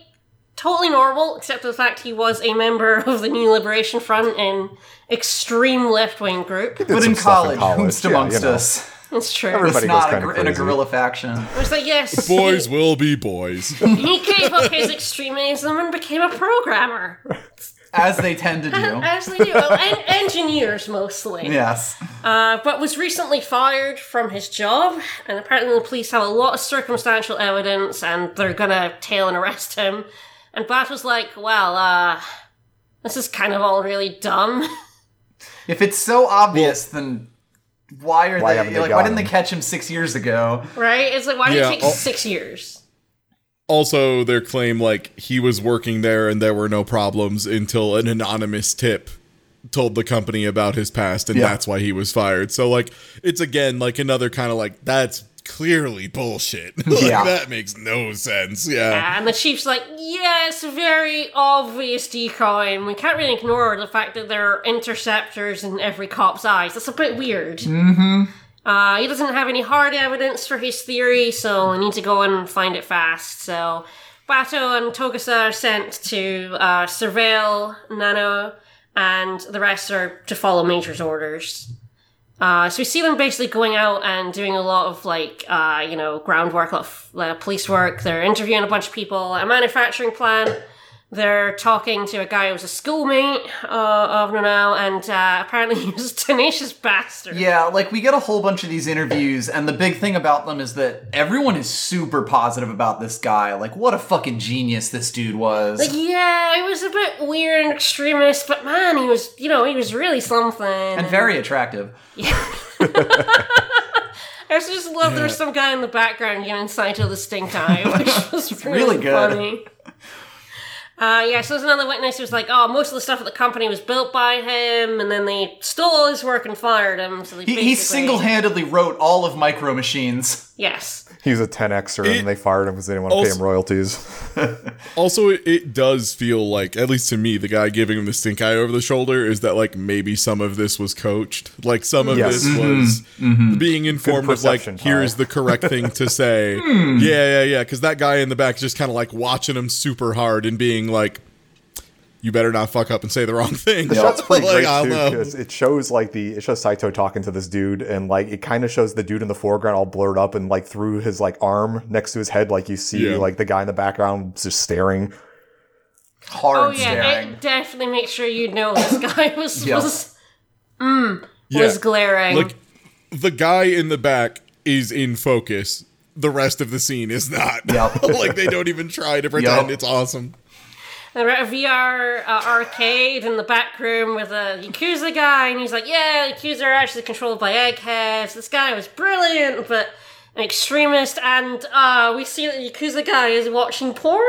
Speaker 4: totally normal, except for the fact he was a member of the New Liberation Front, an extreme left wing group.
Speaker 3: Did
Speaker 2: but in
Speaker 3: stuff
Speaker 2: college,
Speaker 3: college,
Speaker 2: who's
Speaker 3: yeah,
Speaker 2: amongst
Speaker 3: you know.
Speaker 2: us.
Speaker 4: It's true.
Speaker 3: Everybody-
Speaker 2: It's
Speaker 3: goes
Speaker 2: not a,
Speaker 3: kinda
Speaker 2: in a
Speaker 3: crazy.
Speaker 2: guerrilla faction.
Speaker 4: I was like, yes.
Speaker 1: Boys will be boys.
Speaker 4: He gave up his extremism and became a programmer.
Speaker 2: As they tend to do.
Speaker 4: As they do. Well, en- engineers, mostly.
Speaker 2: yes.
Speaker 4: Uh, but was recently fired from his job, and apparently the police have a lot of circumstantial evidence, and they're gonna tail and arrest him. And Batou was like, "Well, uh, this is kind of all really dumb."
Speaker 2: If it's so obvious, then why are
Speaker 3: Why
Speaker 2: they,
Speaker 3: they
Speaker 2: like?
Speaker 3: got
Speaker 2: Why didn't they catch him six years ago?
Speaker 4: right? It's like, why did
Speaker 1: Yeah,
Speaker 4: it take six years?
Speaker 1: Also, their claim like he was working there and there were no problems until an anonymous tip told the company about his past and
Speaker 2: Yeah.
Speaker 1: that's why he was fired. So like it's again like another kind of like that's clearly bullshit. like
Speaker 2: Yeah.
Speaker 1: that makes no sense. Yeah.
Speaker 4: And the chief's like, "Yeah, it's a very obvious decoy, and we can't really ignore the fact that there are interceptors in every cop's eyes. That's a bit weird." Mm-hmm. Uh, he doesn't have any hard evidence for his theory, so we need to go and find it fast. So Batou and Togusa are sent to uh, surveil Nanao, and the rest are to follow Major's orders. Uh, so we see them basically going out and doing a lot of like, uh, you know, groundwork, a lot of uh, police work. They're interviewing a bunch of people at a manufacturing plant. They're talking to a guy who was a schoolmate uh, of Nanao, and uh, apparently he was a tenacious bastard.
Speaker 2: Yeah, like we get a whole bunch of these interviews, and the big thing about them is that everyone is super positive about this guy. Like, what a fucking genius this dude was.
Speaker 4: Like, yeah, he was a bit weird and extremist, but man, he was, you know, he was really something.
Speaker 2: and very attractive.
Speaker 4: I just love there was some guy in the background giving Saito the stink eye, which was really,
Speaker 2: really good.
Speaker 4: funny. Uh, yeah, so there's another witness who's like, oh, most of the stuff at the company was built by him, and then they stole all his work and fired him. So
Speaker 2: He, he single-handedly wrote all of Micro Machines.
Speaker 4: Yes.
Speaker 3: He was a 10xer
Speaker 1: It-
Speaker 3: and they fired him because they didn't want to pay him royalties.
Speaker 1: Also, it, it does feel like, at least to me, the guy giving him the stink eye over the shoulder is that like maybe some of this was coached. Like some of
Speaker 3: Yes.
Speaker 1: this mm-hmm. was mm-hmm. being informed of like,
Speaker 3: perception,
Speaker 1: here's the correct thing to say. Hmm. Yeah, yeah, yeah. Because that guy in the back is just kind of like watching him super hard and being like, you better not fuck up and say the wrong thing.
Speaker 3: The shot's pretty
Speaker 1: Like,
Speaker 3: great too because it shows like the it shows Saito talking to this dude and like it kind of shows the dude in the foreground all blurred up and like through his like arm next to his head like you see
Speaker 1: Yeah.
Speaker 3: like the guy in the background just staring.
Speaker 2: Hard
Speaker 4: Oh yeah,
Speaker 2: staring.
Speaker 4: it definitely makes sure you know this guy was
Speaker 2: Yep.
Speaker 4: was
Speaker 1: Yeah.
Speaker 4: was mm, glaring.
Speaker 1: Like the guy in the back is in focus. The rest of the scene is not.
Speaker 2: Yep.
Speaker 1: like they don't even try to pretend
Speaker 2: Yep.
Speaker 1: it's awesome.
Speaker 4: They're at a VR uh, arcade in the back room with a Yakuza guy, and he's like, Yeah, Yakuza are actually controlled by eggheads. This guy was brilliant, but an extremist. And uh, we see that the Yakuza guy is watching porn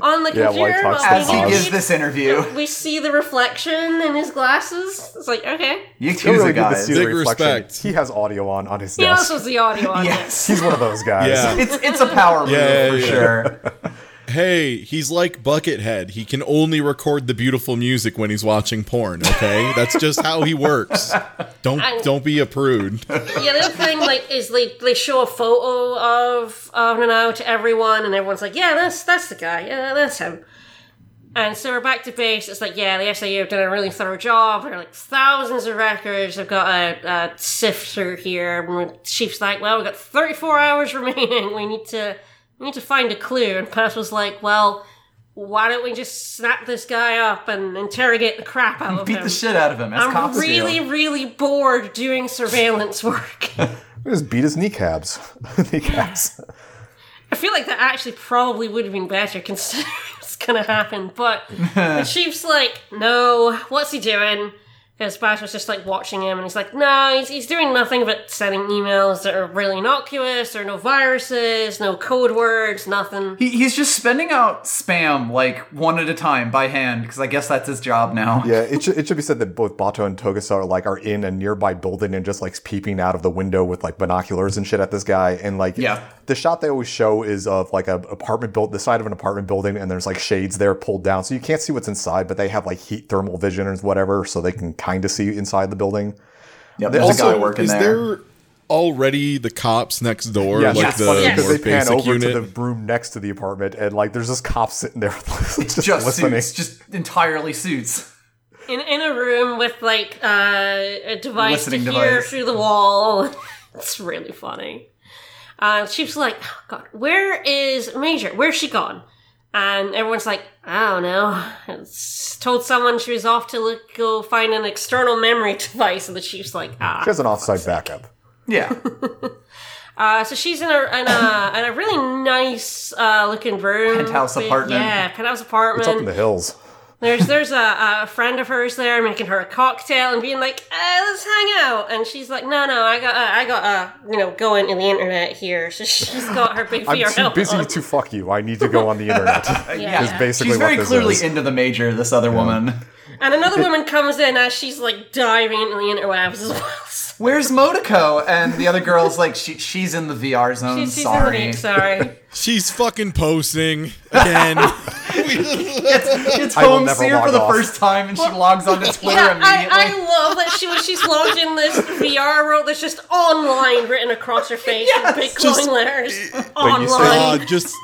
Speaker 4: on the
Speaker 3: Yeah, while he
Speaker 4: computer.
Speaker 3: talks
Speaker 4: while
Speaker 3: to
Speaker 2: As
Speaker 4: being
Speaker 2: he gives
Speaker 4: interviewed.
Speaker 2: this interview,
Speaker 4: We see the reflection in his glasses. It's like, okay.
Speaker 3: You don't
Speaker 2: Yakuza
Speaker 3: really need to
Speaker 2: guys.
Speaker 3: see the
Speaker 1: Big
Speaker 3: reflection.
Speaker 1: respect.
Speaker 3: He has audio on on his
Speaker 4: He
Speaker 3: desk.
Speaker 4: also has the audio on
Speaker 2: Yes.
Speaker 3: He's one of those guys.
Speaker 1: Yeah.
Speaker 2: It's it's a power move
Speaker 1: Yeah,
Speaker 2: for
Speaker 1: yeah, yeah.
Speaker 2: sure.
Speaker 1: Hey, he's like Buckethead. He can only record the beautiful music when he's watching porn. Okay, that's just how he works. Don't
Speaker 4: I-
Speaker 1: don't be a prude.
Speaker 4: Yeah, the other thing like is they they show a photo of of Nanao to everyone, and everyone's like, "Yeah, that's that's the guy. Yeah, that's him." And so we're back to base. It's like, yeah, the SAU have done a really thorough job. There are like thousands of records. I've got a, a sift through here. And chief's like, well, we've got 34 hours remaining. We need to we need to find a clue. And Pat was like, well, why don't we just snap this guy up and interrogate the crap out of
Speaker 2: Beat
Speaker 4: him?
Speaker 2: Beat the shit out of him as
Speaker 4: I'm
Speaker 2: cops
Speaker 4: really,
Speaker 2: do.
Speaker 4: really bored doing surveillance work.
Speaker 3: Just beat his kneecaps. kneecaps.
Speaker 4: I feel like that actually probably would have been better considering what's gonna happen. But the chief's like, no, what's he doing? Because boss was just like watching him and he's like, no, he's, he's doing nothing but sending emails that are really innocuous. There are no viruses, no code words, nothing.
Speaker 2: He, he's just spending out spam like one at a time by hand because I guess that's his job now.
Speaker 3: Yeah, it should, it should be said that both Batou and Togusa are like are in a nearby building and just like peeping out of the window with like binoculars and shit at this guy. And like,
Speaker 2: Yeah.
Speaker 3: The shot they always show is of like a apartment built the side of an apartment building, and there's like shades there pulled down, so you can't see what's inside, but they have like heat thermal vision or whatever, so they can kind of see inside the building.
Speaker 2: yeah there's a guy
Speaker 1: Also,
Speaker 2: working
Speaker 1: is
Speaker 2: there.
Speaker 1: there already the cops next door?
Speaker 3: Yeah,
Speaker 1: like
Speaker 3: it's
Speaker 1: the
Speaker 4: Yes.
Speaker 3: because
Speaker 1: more
Speaker 3: they pan over
Speaker 1: unit.
Speaker 3: to the room next to the apartment, and like there's this cop sitting there just,
Speaker 2: just
Speaker 3: listening.
Speaker 2: suits, just entirely suits.
Speaker 4: In, in a room with like uh, a device
Speaker 2: Listening
Speaker 4: to hear
Speaker 2: device.
Speaker 4: through the wall. it's really funny. Uh, Chief's like, oh, God, where is Major? Where's she gone? And everyone's like, I don't know. It's told someone she was off to look, go find an external memory device, and the chief's like, ah.
Speaker 3: She has an offsite backup.
Speaker 2: Yeah,
Speaker 4: Uh, so she's in a in a, in a really nice uh, looking room,
Speaker 2: Penthouse apartment.
Speaker 4: Yeah, penthouse apartment.
Speaker 3: It's up in the hills.
Speaker 4: There's there's a, a friend of hers there making her a cocktail and being like, eh, "Let's hang out," and she's like, "No, no, I got uh, I got uh, you know go into the internet here." So she's got her big
Speaker 3: I'm
Speaker 4: VR
Speaker 3: too
Speaker 4: helmet
Speaker 3: busy
Speaker 4: on.
Speaker 3: to fuck you. I need to go on the internet.
Speaker 4: Yeah.
Speaker 3: Is basically
Speaker 2: she's very
Speaker 3: what this
Speaker 2: clearly
Speaker 3: is.
Speaker 2: into the major. This other woman.
Speaker 4: And another woman comes in as she's like diving into the interwebs as well.
Speaker 2: Where's Motoko? And the other girl's like, she, she's in the VR zone.
Speaker 4: She's, she's
Speaker 2: sorry.
Speaker 4: in the- sorry.
Speaker 1: She's fucking posting again.
Speaker 2: It's
Speaker 3: I will
Speaker 2: home
Speaker 3: never
Speaker 2: seer for
Speaker 3: log
Speaker 2: the
Speaker 3: off.
Speaker 2: first time, and she logs on to Twitter
Speaker 4: Yeah, I,
Speaker 2: immediately.
Speaker 4: I love that she when she's logged in this VR world, there's just online written across her face
Speaker 2: Yes,
Speaker 4: in big
Speaker 1: just-
Speaker 4: glowing letters.
Speaker 3: you say-
Speaker 4: online.
Speaker 1: Uh, just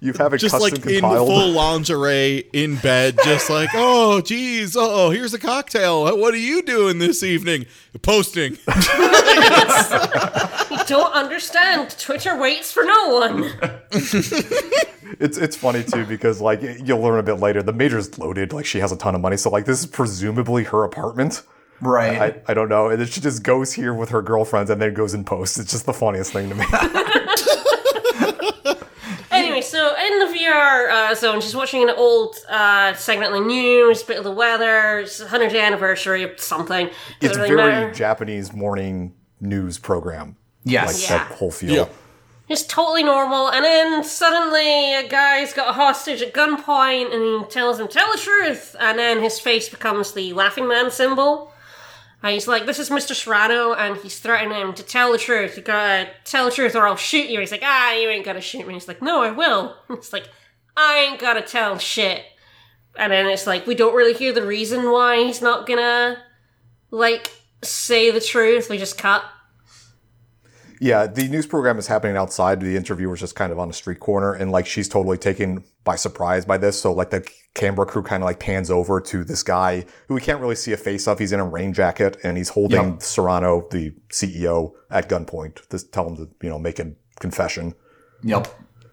Speaker 3: You have it
Speaker 1: just
Speaker 3: custom
Speaker 1: like in full lingerie in bed, just like, oh, geez, oh, here's a cocktail. What are you doing this evening? Posting.
Speaker 4: You don't understand. Twitter waits for no one.
Speaker 3: It's it's funny too because like you'll learn a bit later. The major's loaded, like she has a ton of money, so like this is presumably her apartment.
Speaker 2: right.
Speaker 3: I, I don't know. And then she just goes here with her girlfriends and then goes and posts. It's just the funniest thing to me.
Speaker 4: Anyway, so in the VR uh, zone, she's watching an old uh, segment of the news, bit of the weather, it's the 100th anniversary of something.
Speaker 3: it's
Speaker 4: Doesn't really
Speaker 3: very
Speaker 4: matter.
Speaker 3: Japanese morning news program.
Speaker 2: yes.
Speaker 3: Like
Speaker 4: Yeah.
Speaker 3: that whole feel.
Speaker 1: Yeah.
Speaker 4: It's totally normal, and then suddenly a guy's got a hostage at gunpoint, and he tells him, "Tell the truth," and then his face becomes the laughing man symbol. And he's like, "This is Mr. Serano," and he's threatening him to tell the truth. You gotta tell the truth, or I'll shoot you. He's like, "Ah, you ain't gonna shoot me." He's like, "No, I will." It's like, "I ain't gotta tell shit." And then it's like we don't really hear the reason why he's not gonna like say the truth. We just cut.
Speaker 3: Yeah, the news program is happening outside. The interviewer's just kind of on a street corner, and like she's totally taken by surprise by this. So like the camera crew kind of like pans over to this guy who we can't really see a face of. He's in a rain jacket and he's holding
Speaker 2: Yep.
Speaker 3: Serano, the CEO, at gunpoint to tell him to you know make a confession.
Speaker 2: Yep.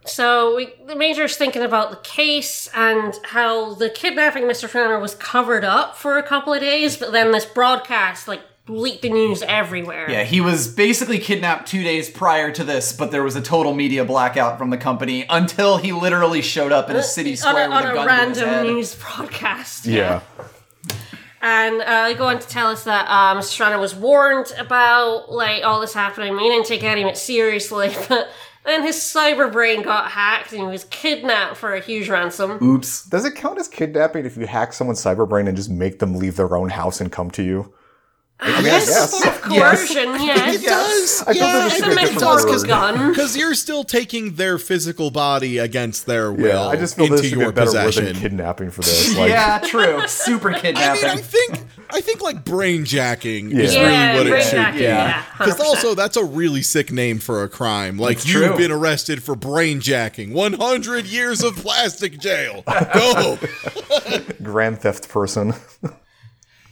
Speaker 4: So we, the major's thinking about the case and how the kidnapping of Mr. Fenner was covered up for a couple of days, but then this broadcast like leaked the news everywhere.
Speaker 2: Yeah, he was basically kidnapped two days prior to this, but there was a total media blackout from the company until he literally showed up in a city
Speaker 4: on
Speaker 2: square
Speaker 4: a,
Speaker 2: with
Speaker 4: on
Speaker 2: a
Speaker 4: a
Speaker 2: gun to his
Speaker 4: random
Speaker 2: head.
Speaker 4: news broadcast.
Speaker 3: Yeah.
Speaker 4: And uh, they go on to tell us that um, Mr. Fenner was warned about like all this happening. He didn't take any of it seriously, but then his cyber brain got hacked and he was kidnapped for a huge ransom.
Speaker 2: Oops.
Speaker 3: Does it count as kidnapping if you hack someone's cyber brain and just make them leave their own house and come to you? I mean,
Speaker 4: Yes,
Speaker 3: I guess.
Speaker 4: sort of coercion, yes.
Speaker 1: It does.
Speaker 3: I
Speaker 1: yeah,
Speaker 3: was
Speaker 4: It's
Speaker 3: should
Speaker 4: a
Speaker 3: be a different
Speaker 4: metaphorical
Speaker 3: word.
Speaker 4: gun.
Speaker 1: Because you're still taking their physical body against their will
Speaker 3: Yeah, I just feel
Speaker 1: into
Speaker 3: this should be
Speaker 1: your
Speaker 3: a better word
Speaker 1: possession.
Speaker 3: than kidnapping for this. Like,
Speaker 2: yeah, true. Super kidnapping.
Speaker 1: I
Speaker 2: kidnapping.
Speaker 1: mean, I think I think like brain jacking is
Speaker 3: Yeah.
Speaker 1: really
Speaker 4: Yeah,
Speaker 1: what it should be.
Speaker 4: yeah,
Speaker 1: Because
Speaker 4: 100%.
Speaker 1: also that's a really sick name for a crime. Like
Speaker 2: It's
Speaker 1: you've
Speaker 2: true.
Speaker 1: been arrested for brain jacking. 100 years of plastic jail. Go.
Speaker 3: grand theft person.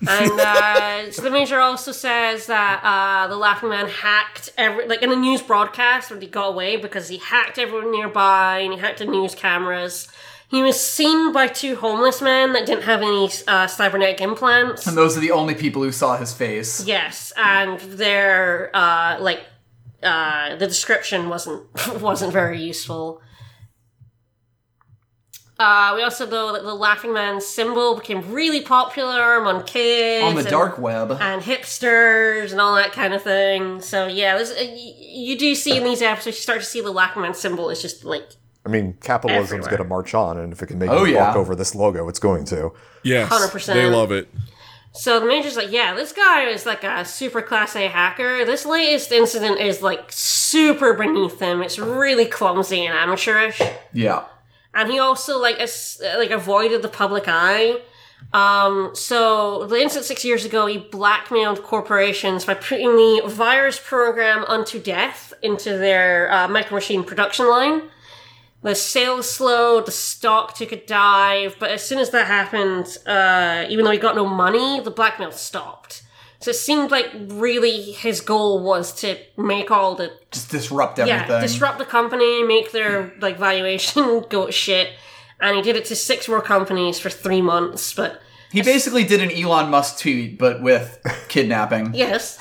Speaker 4: And uh, so the major also says that uh, the Laughing Man hacked every like in a news broadcast when he got away because he hacked everyone nearby and he hacked the news cameras. He was seen by two homeless men that didn't have any uh, cybernetic implants.
Speaker 2: and those are the only people who saw his face.
Speaker 4: Yes, and their uh, like uh, the description wasn't wasn't very useful. Uh, we also know that the Laughing Man symbol became really popular among kids
Speaker 2: On the
Speaker 4: and-
Speaker 2: dark web.
Speaker 4: and hipsters and all that kind of thing. So yeah, this, uh, y- you do see in these episodes, you start to see the Laughing Man symbol is just like
Speaker 3: I mean, capitalism's going to march on, and if it can make
Speaker 2: Oh,
Speaker 3: you
Speaker 2: yeah.
Speaker 3: walk over this logo, it's going to.
Speaker 1: Yes.
Speaker 4: 100%.
Speaker 1: They love it.
Speaker 4: So the major's like, yeah, this guy is like a super class A hacker. This latest incident is like super beneath him. It's really clumsy and amateurish.
Speaker 2: Yeah.
Speaker 4: And he also like as, like avoided the public eye. Um, so the incident six years ago, he blackmailed corporations by putting the virus program unto death into their uh, micro machine production line. The sales slowed, the stock took a dive, but as soon as that happened, uh, even though he got no money, the blackmail stopped. So it seemed like really his goal was to make all the
Speaker 2: Just disrupt everything.
Speaker 4: yeah disrupt the company, make their like valuation go to shit, and he did it to six more companies for three months. But
Speaker 2: He basically did an Elon Musk tweet, but with kidnapping.
Speaker 4: yes,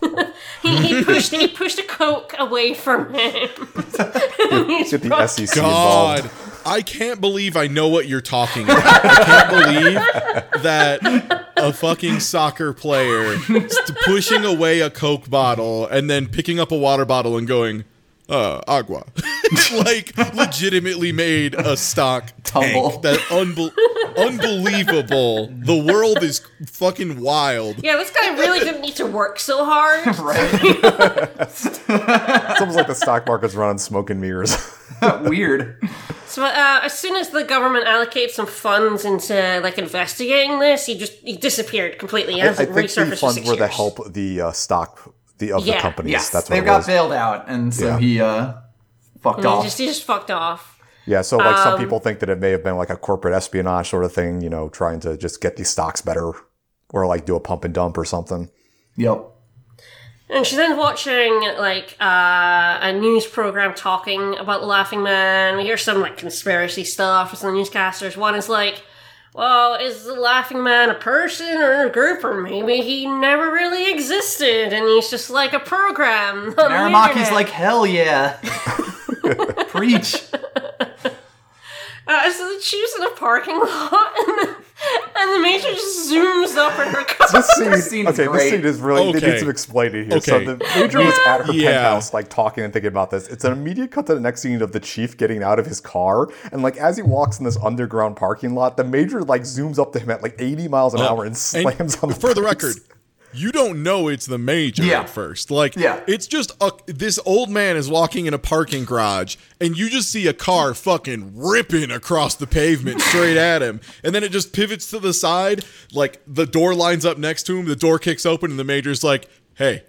Speaker 4: he, he pushed he pushed a coke away from him. He's
Speaker 3: Get the SEC
Speaker 1: God,
Speaker 3: involved.
Speaker 1: I can't believe I know what you're talking about. I can't believe that a fucking soccer player pushing away a Coke bottle and then picking up a water bottle and going, uh, agua. like, legitimately made a stock
Speaker 2: Tumble.
Speaker 1: tank that unbel- Unbelievable. The world is fucking wild.
Speaker 4: Yeah, this guy really didn't need to work so hard.
Speaker 2: right?
Speaker 3: It's almost like the stock market's running on smoke and mirrors.
Speaker 2: Weird.
Speaker 4: So uh, as soon as the government allocates some funds into like investigating this, he just he disappeared completely. He
Speaker 3: I
Speaker 4: hasn't
Speaker 3: think the funds
Speaker 4: six
Speaker 3: were to help the uh, stock the of the companies.
Speaker 2: Yes,
Speaker 3: That's what
Speaker 2: they've got
Speaker 3: was.
Speaker 2: bailed out, and so
Speaker 3: Yeah.
Speaker 2: he uh fucked
Speaker 4: And he
Speaker 2: off.
Speaker 4: just he just fucked off.
Speaker 3: Yeah, so like
Speaker 4: Um,
Speaker 3: some people think that it may have been like a corporate espionage sort of thing, you know, trying to just get these stocks better or like do a pump and dump or something.
Speaker 2: Yep.
Speaker 4: And she's then watching like uh, a news program talking about the Laughing Man. We hear some like conspiracy stuff from some newscasters. One is like, "Well, is the Laughing Man a person or a group, or maybe he never really existed and he's just like a program?" on the
Speaker 2: Naramaki's
Speaker 4: internet."
Speaker 2: like, hell yeah. Preach.
Speaker 4: Uh, so the chief's in a parking lot, and the, and the major just zooms up in her car.
Speaker 3: This scene,
Speaker 2: scene's
Speaker 3: okay,
Speaker 2: great.
Speaker 3: this scene is really, they
Speaker 1: Okay.
Speaker 3: need some explaining here. So the major was at her
Speaker 1: Yeah.
Speaker 3: penthouse, like talking and thinking about this. It's an immediate cut to the next scene of the chief getting out of his car. And like as he walks in this underground parking lot, the major like zooms up to him at like 80 miles an hour and
Speaker 1: And
Speaker 3: slams on the
Speaker 1: for the record, you don't know it's the major
Speaker 2: Yeah.
Speaker 1: at first. Like,
Speaker 2: Yeah.
Speaker 1: it's just a, this old man is walking in a parking garage, and you just see a car fucking ripping across the pavement straight at him, and then it just pivots to the side. Like the door lines up next to him, the door kicks open, and the major's like, "Hey."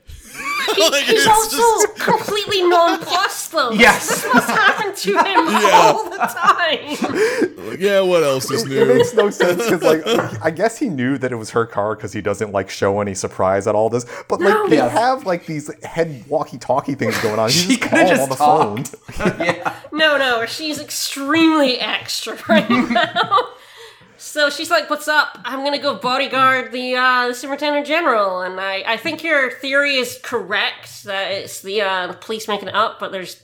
Speaker 1: Like,
Speaker 4: He's also
Speaker 1: just-
Speaker 4: completely nonplussed, though.
Speaker 2: Yes.
Speaker 4: This must happen to him all the time.
Speaker 1: like, yeah, what else is new?
Speaker 3: It
Speaker 1: new?
Speaker 3: makes no sense because, like, I guess he knew that it was her car because he doesn't like show any surprise at all this. But like,
Speaker 4: No.
Speaker 3: they
Speaker 2: Yes.
Speaker 3: have like these head walkie-talkie things going on. He's
Speaker 2: She
Speaker 3: just
Speaker 2: could've
Speaker 3: calm on
Speaker 2: just
Speaker 3: the phone.
Speaker 2: yeah.
Speaker 4: No, no, she's extremely extra right now. So she's like, "What's up? I'm gonna go bodyguard the uh, the superintendent general." And I, I think your theory is correct that it's the uh, the police making it up, but there's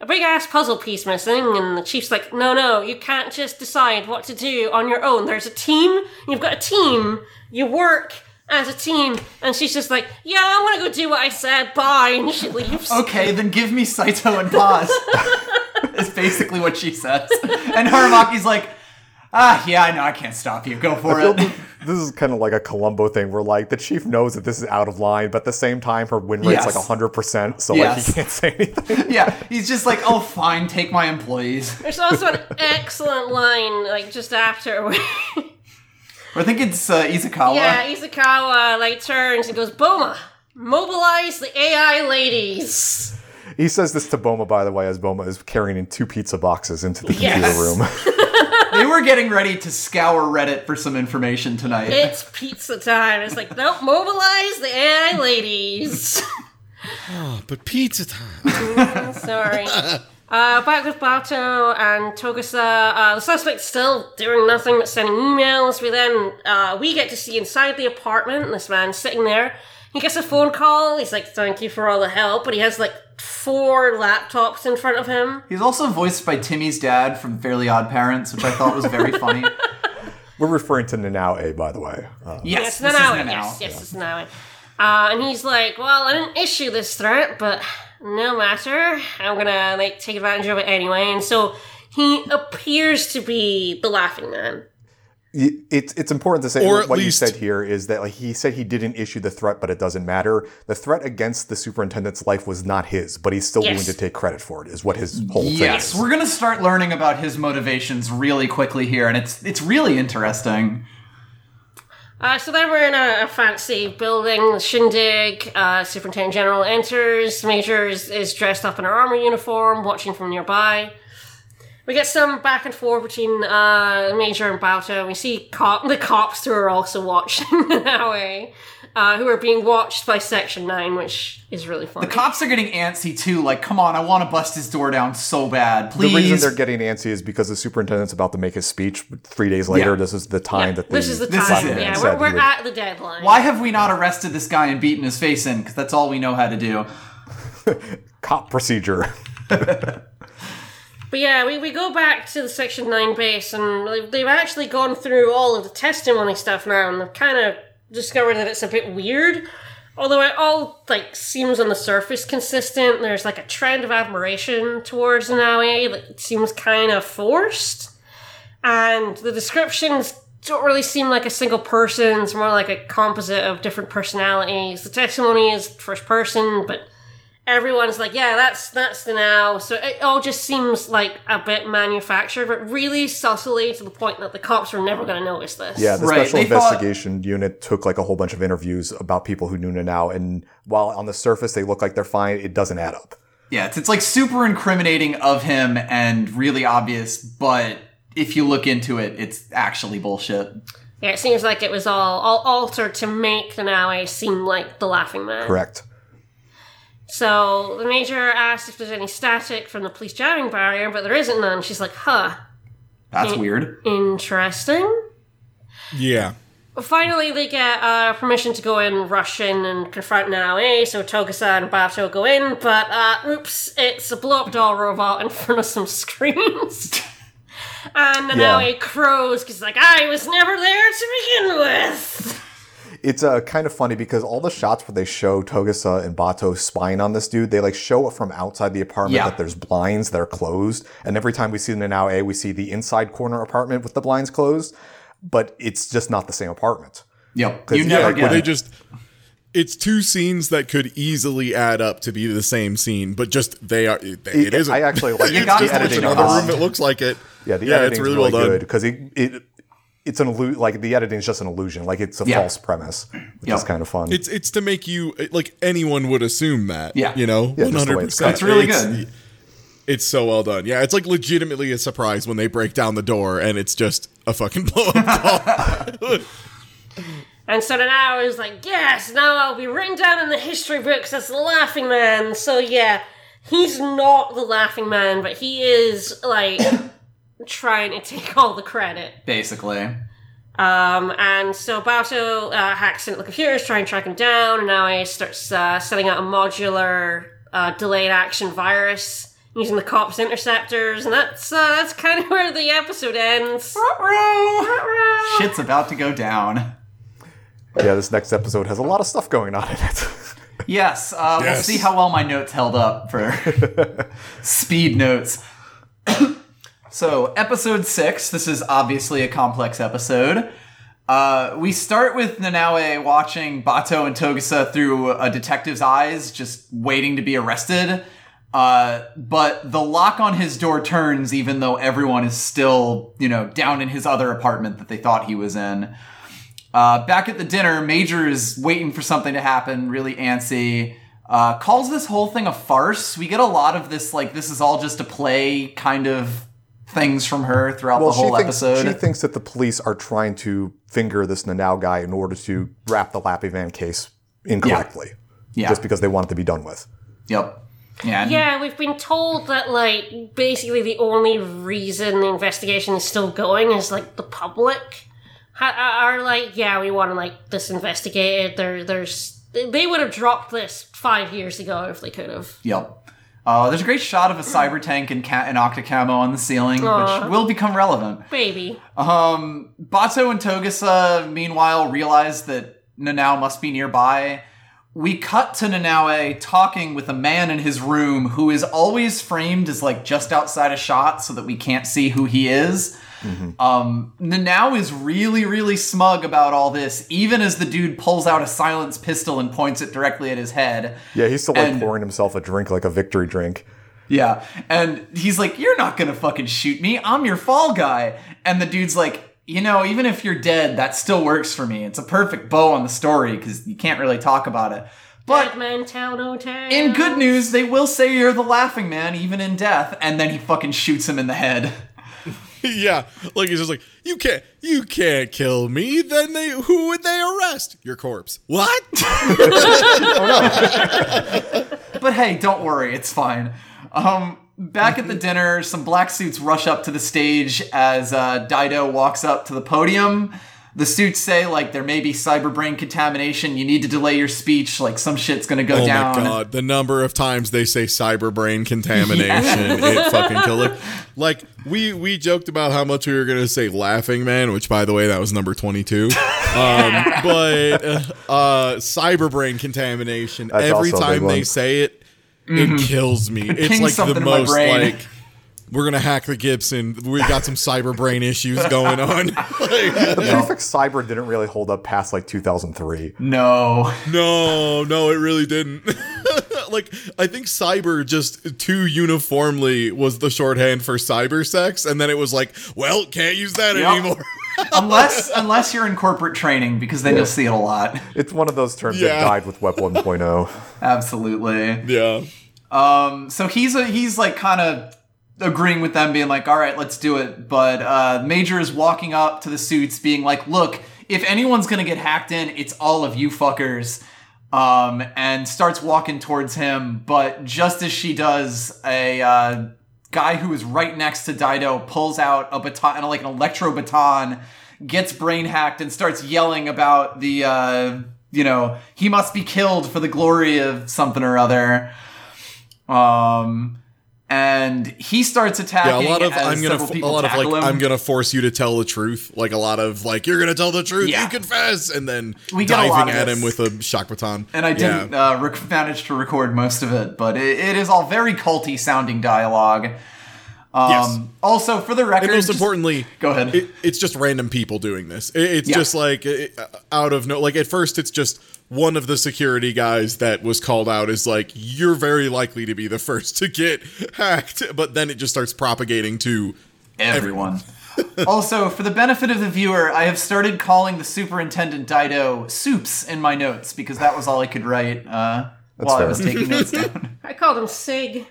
Speaker 4: a big ass puzzle piece missing. And the chief's like, "No, no, you can't just decide what to do on your own. There's a team. You've got a team. You work." As a team, and she's just like, "Yeah, I'm gonna go do what I said. Bye," and she leaves.
Speaker 2: Okay, then give me Saito and pause. is basically what she says. And Aramaki's like, ah, yeah, I know, I can't stop you. Go for it.
Speaker 3: This is kind of like a Columbo thing where like the chief knows that this is out of line, but at the same time her win rate's
Speaker 2: Yes.
Speaker 3: like hundred percent, so
Speaker 2: Yes.
Speaker 3: like he can't say anything.
Speaker 2: yeah, he's just like, oh, fine, take my employees.
Speaker 4: There's also an excellent line, like just after, where
Speaker 2: I think it's uh, Ishikawa.
Speaker 4: yeah, Ishikawa like turns and goes, "Boma, mobilize the AI ladies."
Speaker 3: He says this to Boma, by the way, as Boma is carrying in two pizza boxes into the
Speaker 4: Yes.
Speaker 3: computer room.
Speaker 2: They were getting ready to scour Reddit for some information tonight.
Speaker 4: It's pizza time. It's like, nope, mobilize the AI ladies.
Speaker 1: but pizza time.
Speaker 4: Sorry. Uh, back with Batou and Togusa, uh, the suspect's still doing nothing but sending emails. We then, uh, we get to see inside the apartment, this man sitting there. He gets a phone call. He's like, thank you for all the help. But he has like four laptops in front of him.
Speaker 2: He's also voiced by Timmy's dad from Fairly Odd Parents, which I thought was very funny.
Speaker 3: We're referring to Nanao, by the way. Uh,
Speaker 2: Yes,
Speaker 4: Yes,
Speaker 2: this is
Speaker 4: Nanaue.
Speaker 2: Nanao.
Speaker 4: Yes, yes, it's Nanaue. Uh, and he's like, well, I didn't issue this threat, but no matter. I'm gonna, like, take advantage of it anyway. And so he appears to be the Laughing Man.
Speaker 3: Y- it's it's important to say
Speaker 1: Or
Speaker 3: what
Speaker 1: at
Speaker 3: what you said here is that like he said he didn't issue the threat, but it doesn't matter. The threat against the superintendent's life was not his, but he's still
Speaker 4: Yes.
Speaker 3: willing to take credit for it. Is what his whole thing
Speaker 2: Yes, we're gonna start learning about his motivations really quickly here, and it's it's really interesting.
Speaker 4: Uh, so then we're in a, a fancy building, the shindig. Uh, Superintendent General enters. Major is, is dressed up in her armor uniform, watching from nearby. We get some back and forth between uh, Major and Batou. We see cop- the cops who are also watching Naue, uh, who are being watched by Section 9, which is really funny.
Speaker 2: The cops are getting antsy too. Like, come on, I want to bust his door down so bad. Please.
Speaker 3: The reason they're getting antsy is because the superintendent's about to make his speech. Three days later,
Speaker 2: Yeah.
Speaker 3: this is the time
Speaker 4: Yeah,
Speaker 3: that
Speaker 4: this is the
Speaker 2: This is
Speaker 4: time. Yeah, we're,
Speaker 3: he
Speaker 4: we're
Speaker 3: would-
Speaker 4: at the deadline.
Speaker 2: Why have we not arrested this guy and beaten his face in? Because that's all we know how to do.
Speaker 3: cop procedure.
Speaker 4: But yeah, we, we go back to the Section 9 base, and they've, they've actually gone through all of the testimony stuff now, and they've kind of discovered that it's a bit weird. Although it all, like, seems on the surface consistent, there's, like, a trend of admiration towards Naue that seems kind of forced. and the descriptions don't really seem like a single person. It's more like a composite of different personalities. The testimony is first person, but everyone's like, "Yeah, that's that's the now." So it all just seems like a bit manufactured, but really subtly to the point that the cops are never going to notice this.
Speaker 3: Yeah, the
Speaker 2: Right,
Speaker 3: special
Speaker 2: they thought-
Speaker 3: investigation unit took like a whole bunch of interviews about people who knew now, and while on the surface they look like they're fine, it doesn't add up.
Speaker 2: Yeah, it's, it's like super incriminating of him and really obvious, but if you look into it, it's actually bullshit.
Speaker 4: Yeah, it seems like it was all all altered to make the Naue seem like the Laughing Man.
Speaker 3: Correct.
Speaker 4: So the major asks if there's any static from the police jamming barrier, but there isn't none. She's like, "Huh,
Speaker 2: That's weird.
Speaker 4: interesting."
Speaker 1: Yeah.
Speaker 4: Finally, they get uh, permission to go in, rush in, and confront Naue. So Togusa and Batou go in, but uh, oops, it's a blow up doll robot in front of some screens. and
Speaker 3: Yeah.
Speaker 4: Naue crows because, like, I was never there to begin with.
Speaker 3: It's uh, kind of funny because all the shots where they show Togusa and Batou spying on this dude, they like show it from outside the apartment
Speaker 2: Yeah.
Speaker 3: that there's blinds that are closed. And every time we see the now A, we see the inside corner apartment with the blinds closed, but it's just not the same apartment.
Speaker 2: Yep.
Speaker 3: 'Cause,
Speaker 2: You never
Speaker 3: like,
Speaker 2: get
Speaker 1: Where they
Speaker 2: it.
Speaker 1: just it's two scenes that could easily add up to be the same scene, but just they are. It, it isn't.
Speaker 3: I actually like
Speaker 2: You
Speaker 3: the
Speaker 2: got
Speaker 1: just
Speaker 2: to
Speaker 3: editing
Speaker 2: it
Speaker 1: another room
Speaker 3: this.
Speaker 1: that looks like it.
Speaker 3: Yeah, the
Speaker 1: yeah,
Speaker 3: editing's
Speaker 1: it's really,
Speaker 3: really,
Speaker 1: well done.
Speaker 3: good because it, it it's an illusion. Like the editing is just an illusion. Like it's a
Speaker 2: Yeah.
Speaker 3: false premise, which
Speaker 2: Yep.
Speaker 3: is kind of fun.
Speaker 1: It's it's to make you like anyone would assume that.
Speaker 2: Yeah.
Speaker 1: you know,
Speaker 3: Yeah,
Speaker 1: one
Speaker 3: just the
Speaker 1: hundred
Speaker 3: way it's
Speaker 1: percent.
Speaker 2: It's really good.
Speaker 1: It's so well done. Yeah, it's like legitimately a surprise when they break down the door and it's just a fucking blow up doll.
Speaker 4: And so then I was like, yes, now I'll be written down in the history books as the Laughing Man. So yeah, he's not the Laughing Man, but he is like trying to take all the credit.
Speaker 2: Basically.
Speaker 4: Um, and so Batou uh, hacks into the computers, trying to track him down, and now he starts uh, setting out a modular uh, delayed action virus using the cops' interceptors, and that's uh, that's kind of where the episode ends.
Speaker 2: Shit's about to go down.
Speaker 3: yeah, this next episode has a lot of stuff going on in it.
Speaker 2: Yes, uh, we'll see how well my notes held up for speed notes. So, episode six. This is obviously a complex episode. Uh, we start with Nanao watching Batou and Togusa through a detective's eyes, just waiting to be arrested. Uh, but the lock on his door turns, even though everyone is still, you know, down in his other apartment that they thought he was in. Uh, back at the dinner, Major is waiting for something to happen, really antsy. Uh, calls this whole thing a farce. We get a lot of this, like, this is all just a play kind of things from her throughout
Speaker 3: well,
Speaker 2: the whole
Speaker 3: she thinks
Speaker 2: episode.
Speaker 3: she thinks that the police are trying to finger this Nanao guy in order to wrap the Laughing Man case incorrectly,
Speaker 2: yeah.
Speaker 3: just because they want it to be done with.
Speaker 2: Yep. Yeah.
Speaker 4: Yeah, we've been told that like basically the only reason the investigation is still going is like the public are like, yeah, we want to like this investigated. There, there's they would have dropped this five years ago if they could have.
Speaker 2: Yep. Uh, there's a great shot of a cyber tank and ca- an octacamo on the ceiling, which will become relevant.
Speaker 4: Baby,
Speaker 2: Um, Batou and Togusa, meanwhile, realize that Nanao must be nearby. We cut to Nanao talking with a man in his room who is always framed as like just outside a shot so that we can't see who he is. Um, Nanao is really, really smug about all this, even as the dude pulls out a silenced pistol and points it directly at his head.
Speaker 3: Yeah, he's still like
Speaker 2: And-
Speaker 3: pouring himself a drink like a victory drink.
Speaker 2: Yeah. And he's like, You're not gonna fucking shoot me. I'm your fall guy. And the dude's like, You know, even if you're dead, that still works for me. It's a perfect bow on the story because you can't really talk about it. But
Speaker 4: man tell no tale.
Speaker 2: in good news, they will say you're the laughing man, even in death. And then he fucking shoots him in the head.
Speaker 1: yeah, like he's just like you can't you can't kill me. Then they who would they arrest? Your corpse. What?
Speaker 2: But hey, don't worry, it's fine. Um, back at the dinner, some black suits rush up to the stage as uh, Daido walks up to the podium. The suits say like there may be cyber brain contamination. You need to delay your speech. Like some shit's gonna go
Speaker 1: oh
Speaker 2: down.
Speaker 1: Oh my god, the number of times they say cyber brain contamination, it fucking killer. Like we we joked about how much we were gonna say laughing man, which by the way that was number twenty two. Um, but uh, cyber brain contamination.
Speaker 3: That's
Speaker 1: every
Speaker 3: also a big
Speaker 1: time they say it, it kills me. It's like the most like we're gonna hack the Gibson. We got some cyber brain issues going on.
Speaker 3: The prefix cyber didn't really hold up past like 2003.
Speaker 2: No.
Speaker 1: no, no, it really didn't. like I think cyber just too uniformly was the shorthand for cyber sex, and then it was like, well, can't use that
Speaker 2: Yep.
Speaker 1: anymore.
Speaker 2: unless unless you're in corporate training, because then you'll see it a lot.
Speaker 3: It's one of those terms
Speaker 1: Yeah.
Speaker 3: that died with Web oh. 1.0.
Speaker 2: Absolutely.
Speaker 1: yeah.
Speaker 2: Um, so he's a, he's like kind of agreeing with them, being like, "All right, let's do it." But uh, Major is walking up to the suits, being like, "Look, if anyone's gonna get hacked in, it's all of you fuckers." Um, and starts walking towards him, but just as she does, a uh, guy who is right next to Daido pulls out a baton, like an electro baton, gets brain hacked, and starts yelling about the, uh, you know, he must be killed for the glory of something or other. Um, and he starts attacking.
Speaker 1: Yeah, a lot of I'm gonna
Speaker 2: several
Speaker 1: f- a lot of like
Speaker 2: him.
Speaker 1: I'm gonna force you to tell the truth. Like a lot of like you're gonna tell the truth.
Speaker 2: Yeah.
Speaker 1: You confess, and then
Speaker 2: We get a lot
Speaker 1: diving at
Speaker 2: this.
Speaker 1: him with a shock baton.
Speaker 2: and I didn't uh, rec- manage to record most of it, but it, it is all very culty sounding dialogue. Um,
Speaker 1: Yes.
Speaker 2: Also, for the record,
Speaker 1: And most
Speaker 2: just-
Speaker 1: importantly,
Speaker 2: go ahead.
Speaker 1: It, it's just random people doing this. It, it's
Speaker 2: Yeah.
Speaker 1: just like it, out of no. Like at first, it's just one of the security guys that was called out is like, "You're very likely to be the first to get hacked," but then it just starts propagating to
Speaker 2: everyone. also, for the benefit of the viewer, I have started calling the superintendent Daido Soups in my notes because that was all I could write uh, while I was taking notes down.
Speaker 4: I called him Sig.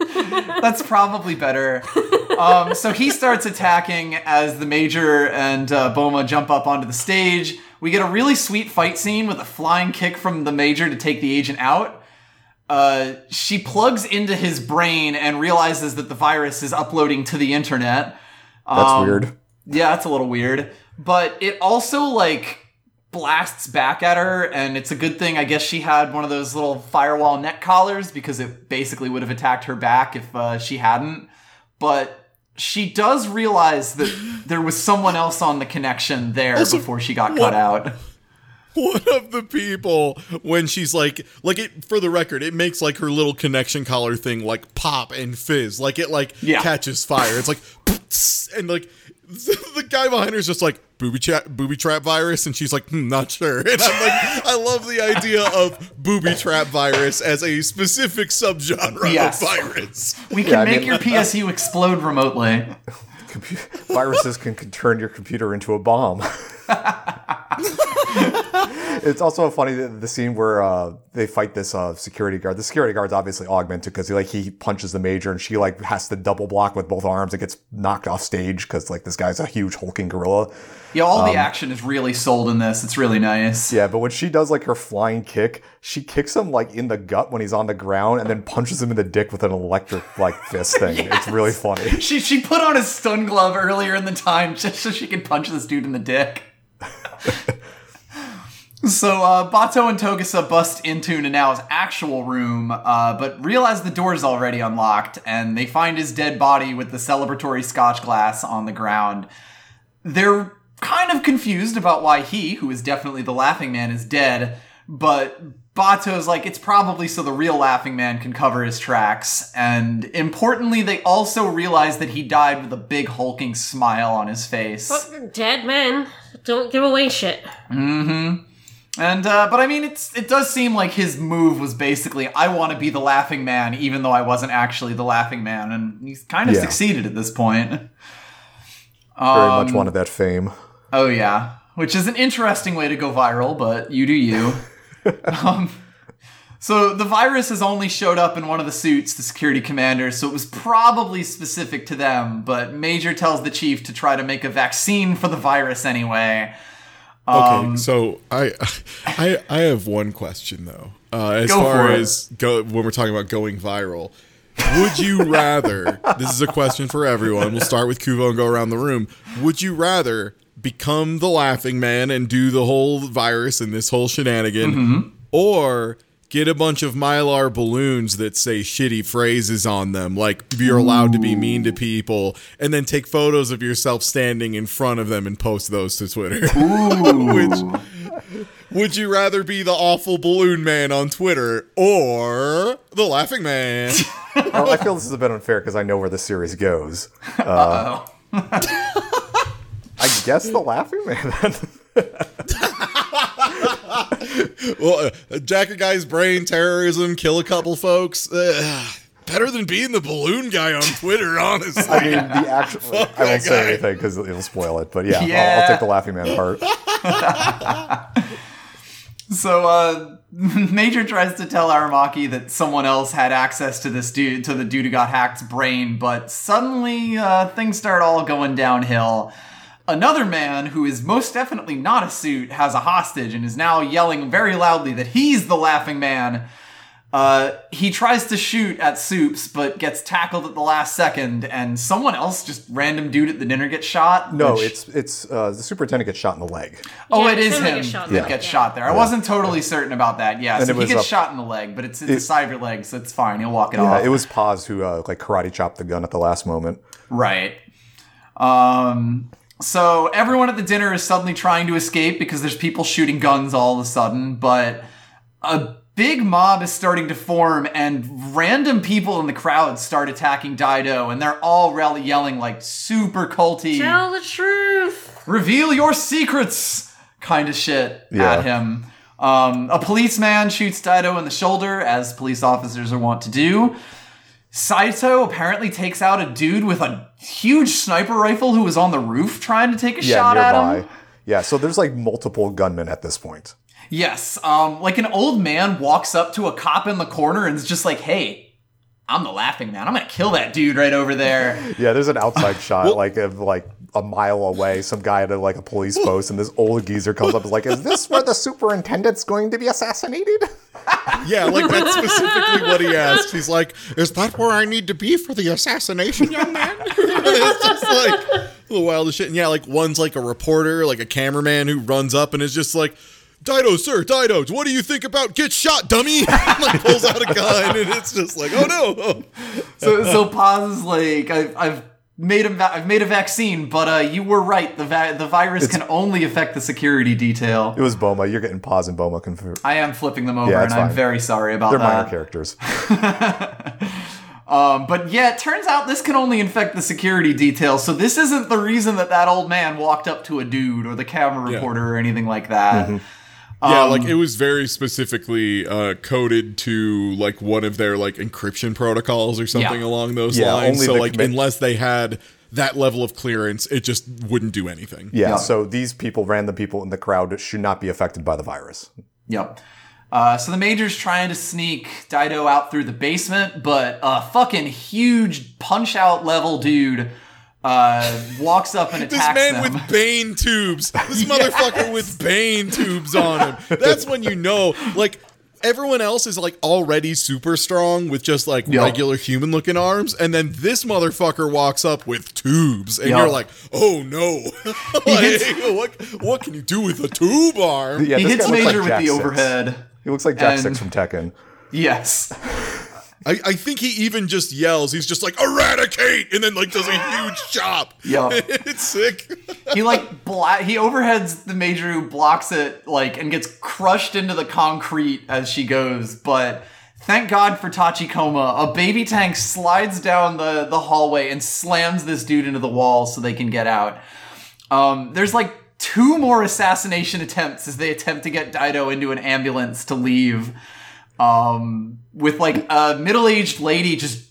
Speaker 2: That's probably better. Um, so he starts attacking as the major and uh, Boma jump up onto the stage. We get a really sweet fight scene with a flying kick from the major to take the agent out. Uh, she plugs into his brain and realizes that the virus is uploading to the internet.
Speaker 3: That's
Speaker 2: Um,
Speaker 3: weird.
Speaker 2: Yeah, that's a little weird. But it also like blasts back at her, and it's a good thing I guess she had one of those little firewall neck collars because it basically would have attacked her back if uh, she hadn't. But she does realize that there was someone else on the connection there
Speaker 1: Also,
Speaker 2: before she got
Speaker 1: what-
Speaker 2: cut out.
Speaker 1: one of the people when she's like like it for the record it makes like her little connection collar thing like pop and fizz like it like
Speaker 2: Yeah.
Speaker 1: catches fire it's like and like the guy behind her is just like booby trap booby trap virus and she's like hmm, not sure and i'm like i love the idea of booby trap virus as a specific subgenre
Speaker 2: Yes.
Speaker 1: of virus
Speaker 2: We can
Speaker 3: Yeah, I
Speaker 2: make
Speaker 3: mean-
Speaker 2: your PSU explode remotely.
Speaker 3: Compu- viruses can, can turn your computer into a bomb. It's also funny the scene where uh, they fight this uh, security guard. The security guard's obviously augmented because he like he punches the major and she like has to double block with both arms and gets knocked off stage because like this guy's a huge hulking gorilla.
Speaker 2: Yeah, all the action is really sold in this. It's really nice.
Speaker 3: Um, Yeah, but when she does like her flying kick, she kicks him like in the gut when he's on the ground and then punches him in the dick with an electric like fist thing. It's really funny.
Speaker 2: She she put on a stun glove earlier in the time just so she could punch this dude in the dick. so uh, Batou and Togusa bust into Nanao's actual room, uh, but realize the door is already unlocked, and they find his dead body with the celebratory scotch glass on the ground. They're kind of confused about why he, who is definitely the Laughing Man, is dead, but Batou's like, it's probably so the real Laughing Man can cover his tracks. And importantly, they also realize that he died with a big hulking smile on his face.
Speaker 4: But dead men don't give away shit.
Speaker 2: And uh, but I mean, it's it does seem like his move was basically, I want to be the Laughing Man, even though I wasn't actually the Laughing Man, and he's kind of
Speaker 3: Yeah.
Speaker 2: succeeded at this point.
Speaker 3: Very
Speaker 2: Um,
Speaker 3: much wanted that fame.
Speaker 2: Oh yeah, which is an interesting way to go viral, but you do you. um, so the virus has only showed up in one of the suits, the security commander, so it was probably specific to them. But Major tells the chief to try to make a vaccine for the virus anyway.
Speaker 1: Okay,
Speaker 2: Um,
Speaker 1: so I, I, I have one question though. Uh, as far as go when we're talking about going viral, would you rather? this is a question for everyone. We'll start with Kuvo and go around the room. Would you rather become the Laughing Man and do the whole virus and this whole shenanigan,
Speaker 2: Mm-hmm.
Speaker 1: or get a bunch of mylar balloons that say shitty phrases on them, like you're allowed to be mean to people, and then take photos of yourself standing in front of them and post those to Twitter? Which would you rather be the awful balloon man on Twitter or the laughing man?
Speaker 3: Well, I feel this is a bit unfair because I know where the series goes.
Speaker 2: Uh, Uh-oh.
Speaker 3: I guess the Laughing Man. Then.
Speaker 1: Well, uh, jack a guy's brain, terrorism, kill a couple folks. Uh, better than being the balloon guy on Twitter, honestly.
Speaker 3: I mean, the actual. I won't
Speaker 1: that
Speaker 3: say anything because it'll spoil it. But yeah, I'll, I'll take the Laughing Man part.
Speaker 2: So uh Major tries to tell Aramaki that someone else had access to this dude to the dude who got hacked's brain, but suddenly uh things start all going downhill. Another man who is most definitely not a suit has a hostage and is now yelling very loudly that he's the laughing man. Uh, he tries to shoot at Soups, but gets tackled at the last second, and someone else, just random dude at the dinner, gets shot.
Speaker 3: No,
Speaker 2: which-
Speaker 3: it's it's uh, the superintendent gets shot in the leg.
Speaker 2: Oh,
Speaker 4: Yeah,
Speaker 2: it
Speaker 4: it's him that gets shot
Speaker 2: that
Speaker 4: in
Speaker 2: gets
Speaker 4: the leg,
Speaker 2: shot there. I wasn't totally certain about that. Yeah,
Speaker 3: And
Speaker 2: so he gets
Speaker 3: up-
Speaker 2: shot in the leg, but it's, it's the side of your leg, so it's fine. He'll walk it
Speaker 3: Yeah,
Speaker 2: off.
Speaker 3: it was Paz who uh, like karate chopped the gun at the last moment.
Speaker 2: right. Um. So everyone at the dinner is suddenly trying to escape because there's people shooting guns all of a sudden, but a big mob is starting to form, and random people in the crowd start attacking Daido, and they're all rally yelling like super culty.
Speaker 4: Tell the truth.
Speaker 2: reveal your secrets kind of shit
Speaker 3: Yeah.
Speaker 2: at him. Um, a policeman shoots Daido in the shoulder, as police officers are wont to do. Saito apparently takes out a dude with a huge sniper rifle who was on the roof trying to take a
Speaker 3: Yeah,
Speaker 2: shot
Speaker 3: nearby.
Speaker 2: at him.
Speaker 3: Yeah, so there's like multiple gunmen at this point.
Speaker 2: Yes, um, like an old man walks up to a cop in the corner and is just like, "Hey, I'm the laughing man. I'm gonna kill that dude right over there."
Speaker 3: Yeah, there's an outside shot like of like a mile away. Some guy at a, like a police post, and this old geezer comes up and is like, "Is this where the superintendent's going to be assassinated?"
Speaker 1: Yeah, like that's specifically what he asked. He's like, "Is that where I need to be for the assassination, young man?" it's just like the wildest shit. And yeah, like one's like a reporter, like a cameraman who runs up and is just like, "Daido, sir, Daido, what do you think about get shot, dummy?" like pulls out a gun, and it's just like, "Oh no!"
Speaker 2: so so Paz is like, I've, I've made a va- I've made a vaccine, but uh, you were right. The va- the virus can only affect the security detail.
Speaker 3: It was Boma. You're getting Paz and Boma confused.
Speaker 2: I am flipping them over,
Speaker 3: Yeah,
Speaker 2: and
Speaker 3: it's
Speaker 2: I'm very sorry about that.
Speaker 3: They're minor characters.
Speaker 2: Um, but yeah, it turns out this can only infect the security detail. So this isn't the reason that that old man walked up to a dude or the camera
Speaker 1: Yeah.
Speaker 2: reporter or anything like that.
Speaker 1: Yeah,
Speaker 2: Um,
Speaker 1: like it was very specifically uh, coded to like one of their like encryption protocols or something
Speaker 2: Yeah.
Speaker 1: along those
Speaker 3: Yeah,
Speaker 1: lines.
Speaker 3: only
Speaker 1: So like
Speaker 3: commit-
Speaker 1: unless they had that level of clearance, it just wouldn't do anything.
Speaker 3: Yeah,
Speaker 2: Yeah.
Speaker 3: so these people, random people in the crowd, should not be affected by the virus.
Speaker 2: Yep. Uh, so the major's trying to sneak Daido out through the basement, but a fucking huge punch out level dude uh, walks up and attacks This
Speaker 1: man
Speaker 2: them.
Speaker 1: with Bane tubes. This motherfucker with Bane tubes on him. That's when you know, like, everyone else is like already super strong with just like
Speaker 2: Yeah.
Speaker 1: regular human looking arms, and then this motherfucker walks up with tubes, and
Speaker 2: Yeah.
Speaker 1: you're like, oh no, like,
Speaker 2: hits-
Speaker 1: what what can you do with a tube arm?
Speaker 3: Yeah,
Speaker 2: he hits Major
Speaker 3: like
Speaker 2: with
Speaker 3: Jack
Speaker 2: the
Speaker 3: Six.
Speaker 2: overhead.
Speaker 3: He looks like Jack
Speaker 2: And-
Speaker 3: Six from Tekken.
Speaker 2: Yes.
Speaker 1: I, I think he even just yells. He's just like eradicate, and then like does a huge chop.
Speaker 2: Yeah.
Speaker 1: it's sick.
Speaker 2: he like bla- he overheads the major who blocks it like and gets crushed into the concrete as she goes but thank god for tachikoma a baby tank slides down the the hallway and slams this dude into the wall so they can get out um there's like two more assassination attempts as they attempt to get dido into an ambulance to leave um with like a middle-aged lady just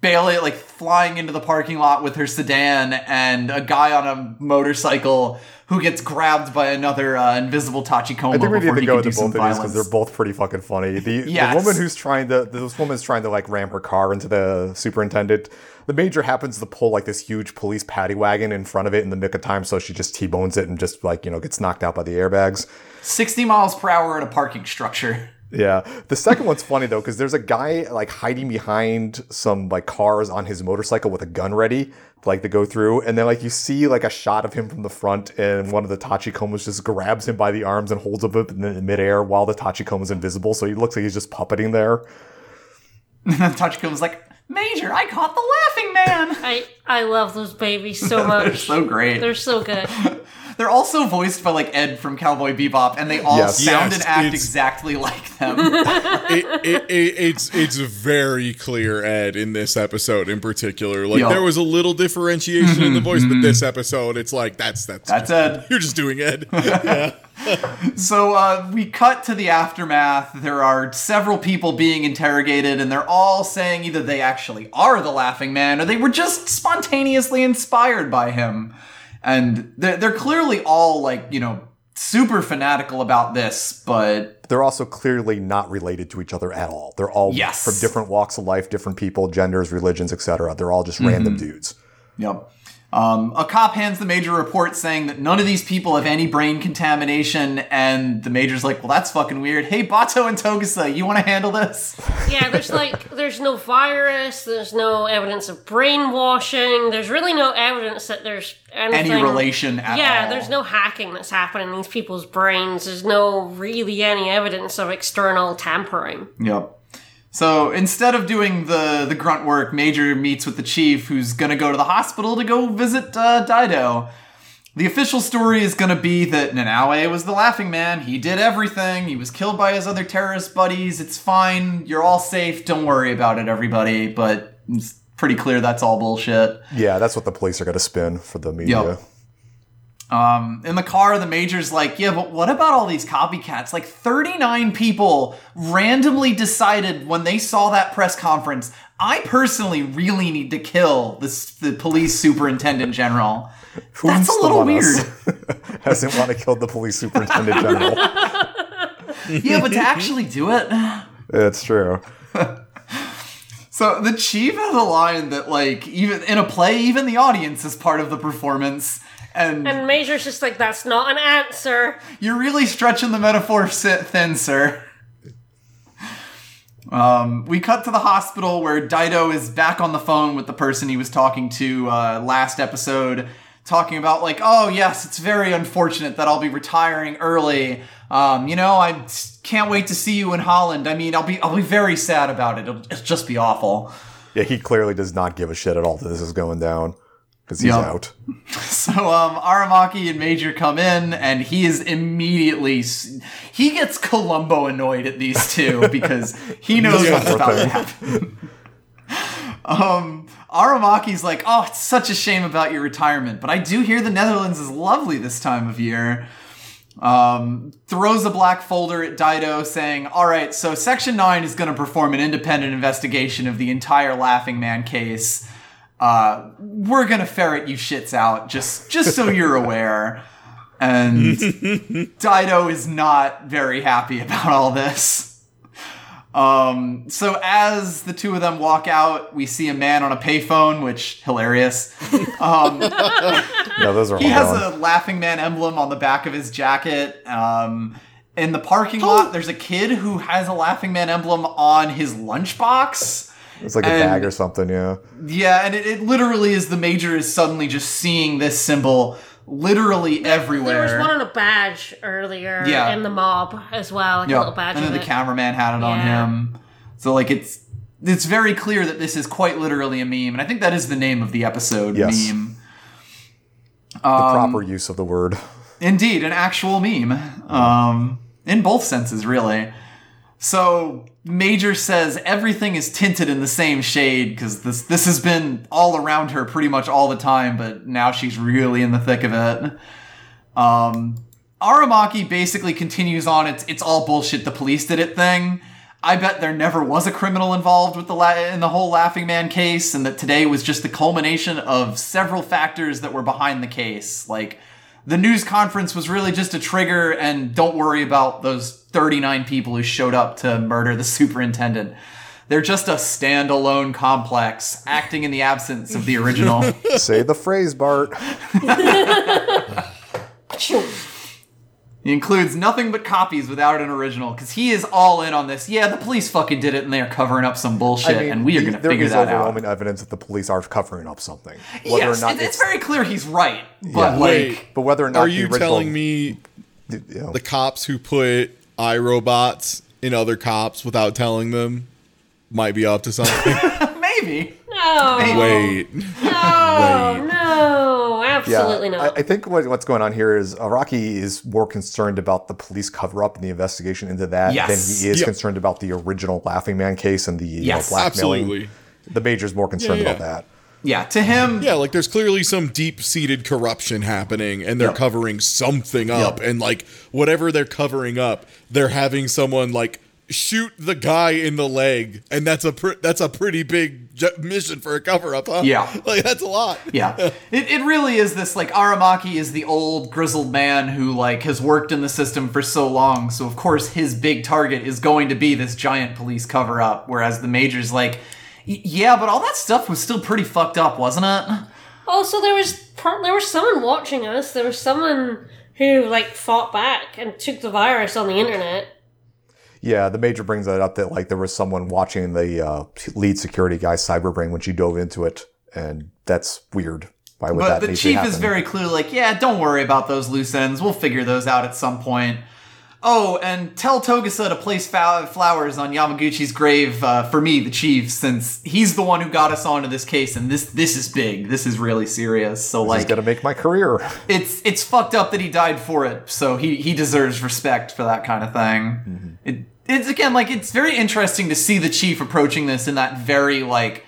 Speaker 2: barely like flying into the parking lot with her sedan and a guy on a motorcycle who gets grabbed by another uh, invisible Tachikoma
Speaker 3: I think we need to go into both of these because they're both pretty fucking funny. The,
Speaker 2: Yes.
Speaker 3: the woman who's trying to this woman's trying to like ram her car into the superintendent. The major happens to pull like this huge police paddy wagon in front of it in the nick of time, so she just t-bones it and just like you know gets knocked out by the airbags.
Speaker 2: 60 miles per hour in a parking structure.
Speaker 3: Yeah. The second one's funny though, because there's a guy like hiding behind some like cars on his motorcycle with a gun ready, like to go through, and then like you see like a shot of him from the front, and one of the Tachikomas just grabs him by the arms and holds him up in the midair while the Tachikoma's invisible, so he looks like he's just puppeting there.
Speaker 2: And Tachikoma's like, Major, I caught the laughing man.
Speaker 4: I I love those babies so much.
Speaker 2: They're so great.
Speaker 4: They're so good.
Speaker 2: They're also voiced by like Ed from Cowboy Bebop, and they all
Speaker 3: Yes.
Speaker 2: sound
Speaker 1: Yes,
Speaker 2: and act exactly like them.
Speaker 1: it, it, it, it's it's very clear Ed in this episode in particular. Like
Speaker 2: Yeah.
Speaker 1: there was a little differentiation in the voice, but this episode it's like that's that's
Speaker 2: That's Ed.
Speaker 1: You're just doing Ed. yeah.
Speaker 2: So uh, we cut to the aftermath. There are several people being interrogated, and they're all saying either they actually are the Laughing Man or they were just spontaneously inspired by him. And they're, they're clearly all like, you know, super fanatical about this, but
Speaker 3: They're also clearly not related to each other at all. They're all
Speaker 2: Yes.
Speaker 3: from different walks of life, different people, genders, religions, etc. They're all just
Speaker 2: Mm-hmm.
Speaker 3: random dudes.
Speaker 2: Yep. Um, a cop hands the major a report saying that none of these people have any brain contamination, and the major's like, "Well, that's fucking weird." Hey, Batou and Togusa, you want to handle this?
Speaker 4: Yeah, there's like there's no virus, there's no evidence of brainwashing, there's really no evidence that there's anything
Speaker 2: Any relation at
Speaker 4: Yeah,
Speaker 2: all?
Speaker 4: there's no hacking that's happening in these people's brains. There's no really any evidence of external tampering.
Speaker 2: Yep. So instead of doing the the grunt work, Major meets with the chief, who's gonna go to the hospital to go visit uh, Daido. The official story is gonna be that Nanao was the Laughing Man. He did everything. He was killed by his other terrorist buddies. It's fine. You're all safe. Don't worry about it, everybody. But it's pretty clear that's all bullshit.
Speaker 3: Yeah, that's what the police are going to spin for the media.
Speaker 2: Yep. Um, in the car, the major's like, yeah, but what about all these copycats? Like 39 people randomly decided when they saw that press conference, I personally really need to kill this the police superintendent general. That's a little weird.
Speaker 3: Hasn't want to kill the police superintendent general.
Speaker 2: yeah, but to actually do it.
Speaker 3: It's true.
Speaker 2: So the chief has a line that, like, even in a play, even the audience is part of the performance. And
Speaker 4: And Major's just like, that's not an answer.
Speaker 2: You're really stretching the metaphor thin, sir. Um, we cut to the hospital where Daido is back on the phone with the person he was talking to uh, last episode, talking about like, oh yes, it's very unfortunate that I'll be retiring early. Um, you know, I can't wait to see you in Holland. I mean, I'll be I'll be very sad about it. It'll, it'll just be awful.
Speaker 3: Yeah, he clearly does not give a shit at all that this is going down because he's
Speaker 2: Yeah.
Speaker 3: out.
Speaker 2: So um, Aramaki and Major come in, and he is immediately he gets Columbo annoyed at these two because he knows
Speaker 3: Yeah,
Speaker 2: what's about to happen. um, Aramaki's like, "Oh, it's such a shame about your retirement, but I do hear the Netherlands is lovely this time of year." Um, throws a black folder at Daido, saying, "All right, so Section Nine is going to perform an independent investigation of the entire Laughing Man case." Uh, we're gonna ferret you shits out just just so you're aware. And Daido is not very happy about all this. Um, so as the two of them walk out, we see a man on a payphone, which hilarious.
Speaker 3: No, those are
Speaker 2: He has
Speaker 3: gone.
Speaker 2: a Laughing Man emblem on the back of his jacket. Um, in the parking lot, there's a kid who has a Laughing Man emblem on his lunchbox.
Speaker 3: It's like a
Speaker 2: and-
Speaker 3: bag or something, yeah.
Speaker 2: Yeah, and it, it literally is the major is suddenly just seeing this symbol literally everywhere.
Speaker 4: There was one on a badge earlier
Speaker 2: Yeah.
Speaker 4: in the mob as well, like
Speaker 2: Yeah,
Speaker 4: a little badge
Speaker 2: and then the
Speaker 4: it.
Speaker 2: cameraman had it on him. So like it's it's very clear that this is quite literally a meme, and I think that is the name of the episode
Speaker 3: Yes.
Speaker 2: meme.
Speaker 3: The
Speaker 2: Um,
Speaker 3: proper use of the word.
Speaker 2: Indeed, an actual meme. Um, in both senses, really. So Major says everything is tinted in the same shade because this this has been all around her pretty much all the time, but now she's really in the thick of it. Um, Aramaki basically continues on its it's all bullshit. The police did it thing. I bet there never was a criminal involved with the la- in the whole Laughing Man case, and that today was just the culmination of several factors that were behind the case. Like the news conference was really just a trigger, and don't worry about those 39 people who showed up to murder the superintendent. They're just a standalone complex acting in the absence of the original.
Speaker 3: Say the phrase, Bart.
Speaker 2: He includes nothing but copies without an original because he is all in on this. Yeah, the police fucking did it and they are covering up some bullshit, and we are going to
Speaker 3: there
Speaker 2: figure that out.
Speaker 3: There is overwhelming evidence that the police are covering up something. Whether
Speaker 2: Yes,
Speaker 3: or not
Speaker 2: it- it's, very clear he's right, but
Speaker 3: Yeah.
Speaker 2: like,
Speaker 1: Wait,
Speaker 3: but whether or not
Speaker 1: are
Speaker 3: the
Speaker 1: you
Speaker 3: original,
Speaker 1: telling me
Speaker 3: you know,
Speaker 1: the cops who put iRobots in other cops without telling them might be up to something?
Speaker 2: maybe.
Speaker 4: No,
Speaker 1: Wait.
Speaker 4: no,
Speaker 1: Wait.
Speaker 4: no, Absolutely
Speaker 3: yeah,
Speaker 4: not.
Speaker 3: I, I think what, what's going on here is uh, Rocky is more concerned about the police cover up and the investigation into that
Speaker 2: Yes.
Speaker 3: than he is
Speaker 1: Yep.
Speaker 3: concerned about the original Laughing Man case and the you know,
Speaker 2: Yes.
Speaker 3: blackmailing.
Speaker 1: Absolutely.
Speaker 3: The major's more concerned
Speaker 1: Yeah,
Speaker 3: about that.
Speaker 2: Yeah, to him,
Speaker 1: Yeah, like there's clearly some deep seated corruption happening, and they're
Speaker 2: Yep.
Speaker 1: covering something up,
Speaker 2: Yep.
Speaker 1: and like whatever they're covering up, they're having someone like shoot the guy in the leg, and that's a pr- that's a pretty big j- mission for a cover up, huh?
Speaker 2: Yeah.
Speaker 1: like that's a lot.
Speaker 2: yeah, it, it really is this like Aramaki is the old grizzled man who like has worked in the system for so long, so of course his big target is going to be this giant police cover up, whereas the major's like, "Y- yeah, but all that stuff was still pretty fucked up, wasn't it?
Speaker 4: Also, there was per- there was someone watching us. There was someone who like fought back and took the virus on the internet.
Speaker 3: Yeah, the major brings that up that like there was someone watching the uh, lead security guy Cyberbrain when she dove into it, and that's weird. Why would
Speaker 2: But
Speaker 3: that
Speaker 2: the
Speaker 3: need to
Speaker 2: chief
Speaker 3: happen?
Speaker 2: is very clearly like, yeah, don't worry about those loose ends. We'll figure those out at some point. Oh, and tell Togusa to place flowers on Yamaguchi's grave uh, for me, the chief, since he's the one who got us onto this case, and this this is big. This is really serious. So
Speaker 3: He's
Speaker 2: like,
Speaker 3: gonna make my career.
Speaker 2: it's it's fucked up that he died for it. So he he deserves respect for that kind of thing. It it's again like it's very interesting to see the chief approaching this in that very like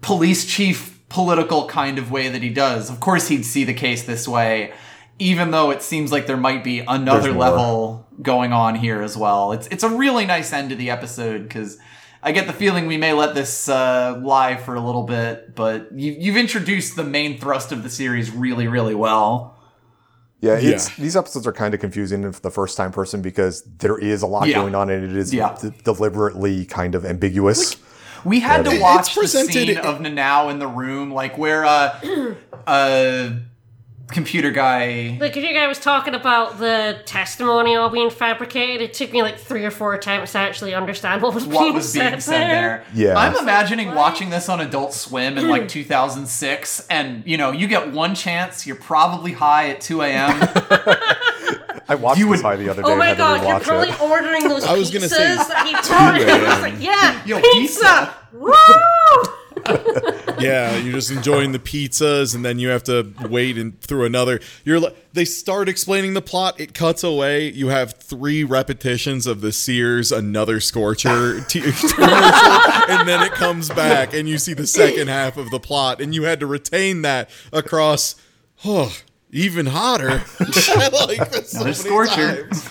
Speaker 2: police chief political kind of way that he does. Of course, he'd see the case this way, even though it seems like there might be another level going on here as well. It's it's a really nice end to the episode because. I get the feeling we may let this uh, lie for a little bit, but you, you've introduced the main thrust of the series really, really well.
Speaker 3: Yeah, it's
Speaker 1: Yeah.
Speaker 3: these episodes are kind of confusing for the first time person because there is a lot
Speaker 2: Yeah.
Speaker 3: going on and it is
Speaker 2: Yeah.
Speaker 3: d- deliberately kind of ambiguous.
Speaker 2: We had to watch
Speaker 1: it's
Speaker 2: the
Speaker 1: presented-
Speaker 2: scene of Nanao in the room, like where uh, uh, computer guy.
Speaker 4: The computer guy was talking about the testimony all being fabricated. It took me like three or four attempts to actually understand what was
Speaker 2: What
Speaker 4: being,
Speaker 2: was
Speaker 4: said,
Speaker 2: being said there?
Speaker 3: Yeah.
Speaker 2: I'm imagining
Speaker 4: What?
Speaker 2: watching this on Adult Swim in like hmm. 2006, and you know, you get one chance. You're probably high at 2 a.m.
Speaker 3: I watched
Speaker 2: You
Speaker 3: this
Speaker 2: would-
Speaker 3: high the other oh day.
Speaker 4: Oh
Speaker 3: and
Speaker 4: my
Speaker 3: had to
Speaker 4: god, you're
Speaker 3: rewatch
Speaker 4: probably
Speaker 3: it.
Speaker 4: ordering those
Speaker 1: I was
Speaker 4: pizzas
Speaker 1: gonna say,
Speaker 4: that he brought. in. I was like, yeah,
Speaker 2: Yo,
Speaker 4: pizza!
Speaker 2: pizza.
Speaker 4: Woo!
Speaker 1: Yeah, you're just enjoying the pizzas, and then you have to wait and through another. You're li- they start explaining the plot. It cuts away. You have three repetitions of the Sears another Scorcher t- and then it comes back, and you see the second half of the plot, and you had to retain that across. Oh, even hotter. like this so
Speaker 2: Another Scorcher.
Speaker 1: times.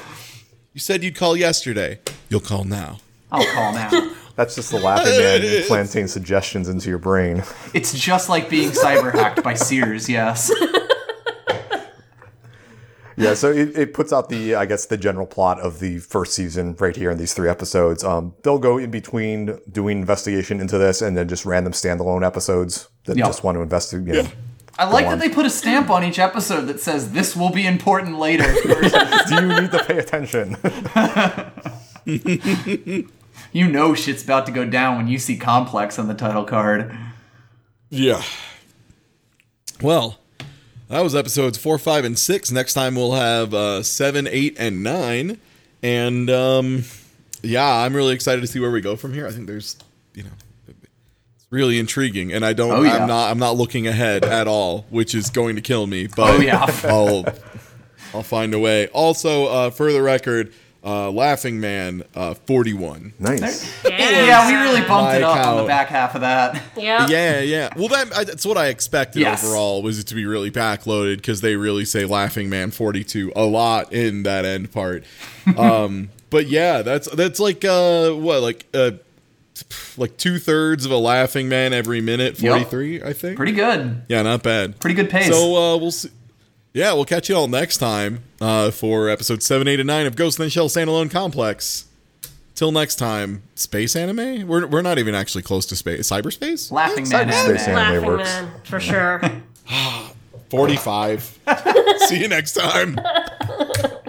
Speaker 1: You said you'd call yesterday. You'll call now.
Speaker 2: I'll call now.
Speaker 3: That's just the laughing man implanting suggestions into your brain.
Speaker 2: It's just like being cyber hacked by Sears. Yes.
Speaker 3: Yeah, so it, it puts out the, I guess, the general plot of the first season right here in these three episodes. Um, they'll go in between doing investigation into this and then just random standalone episodes that
Speaker 2: Yeah.
Speaker 3: just want to investigate. You know,
Speaker 2: I like that they put a stamp on each episode that says this will be important later.
Speaker 3: Do you need to pay attention?
Speaker 2: You know shit's about to go down when you see complex on the title card.
Speaker 1: Yeah. Well, that was episodes four, five, and six. Next time we'll have uh, seven, eight, and nine. And um, yeah, I'm really excited to see where we go from here. I think there's, you know, it's really intriguing, and I don't,
Speaker 2: Oh, yeah.
Speaker 1: I'm not, I'm not looking ahead at all, which is going to kill me. But
Speaker 2: Oh, yeah.
Speaker 1: I'll, I'll find a way. Also, uh, for the record, uh, Laughing Man, uh, 41.
Speaker 3: nice.
Speaker 2: Yeah, we really bumped it
Speaker 1: My
Speaker 2: up on the back half of that.
Speaker 4: Yeah.
Speaker 1: Yeah, yeah. Well, that I, that's what I expected
Speaker 2: Yes.
Speaker 1: overall was it to be really backloaded because they really say "Laughing Man 42" a lot in that end part. Um, but yeah, that's that's like uh what like uh like two thirds of a Laughing Man every minute.
Speaker 2: Yep.
Speaker 1: Forty three, I think.
Speaker 2: Pretty good.
Speaker 1: yeah, not bad.
Speaker 2: Pretty good pace.
Speaker 1: So uh, we'll see. Yeah, we'll catch you all next time uh, for episode seven, eight, and nine of Ghost in the Shell Standalone Complex. Till next time, space anime? We're, we're not even actually close to space. Cyberspace?
Speaker 2: Laughing Man
Speaker 3: Cyberspace
Speaker 2: anime.
Speaker 3: anime
Speaker 4: Laughing
Speaker 3: works.
Speaker 4: man, for sure.
Speaker 1: 45. See you next time.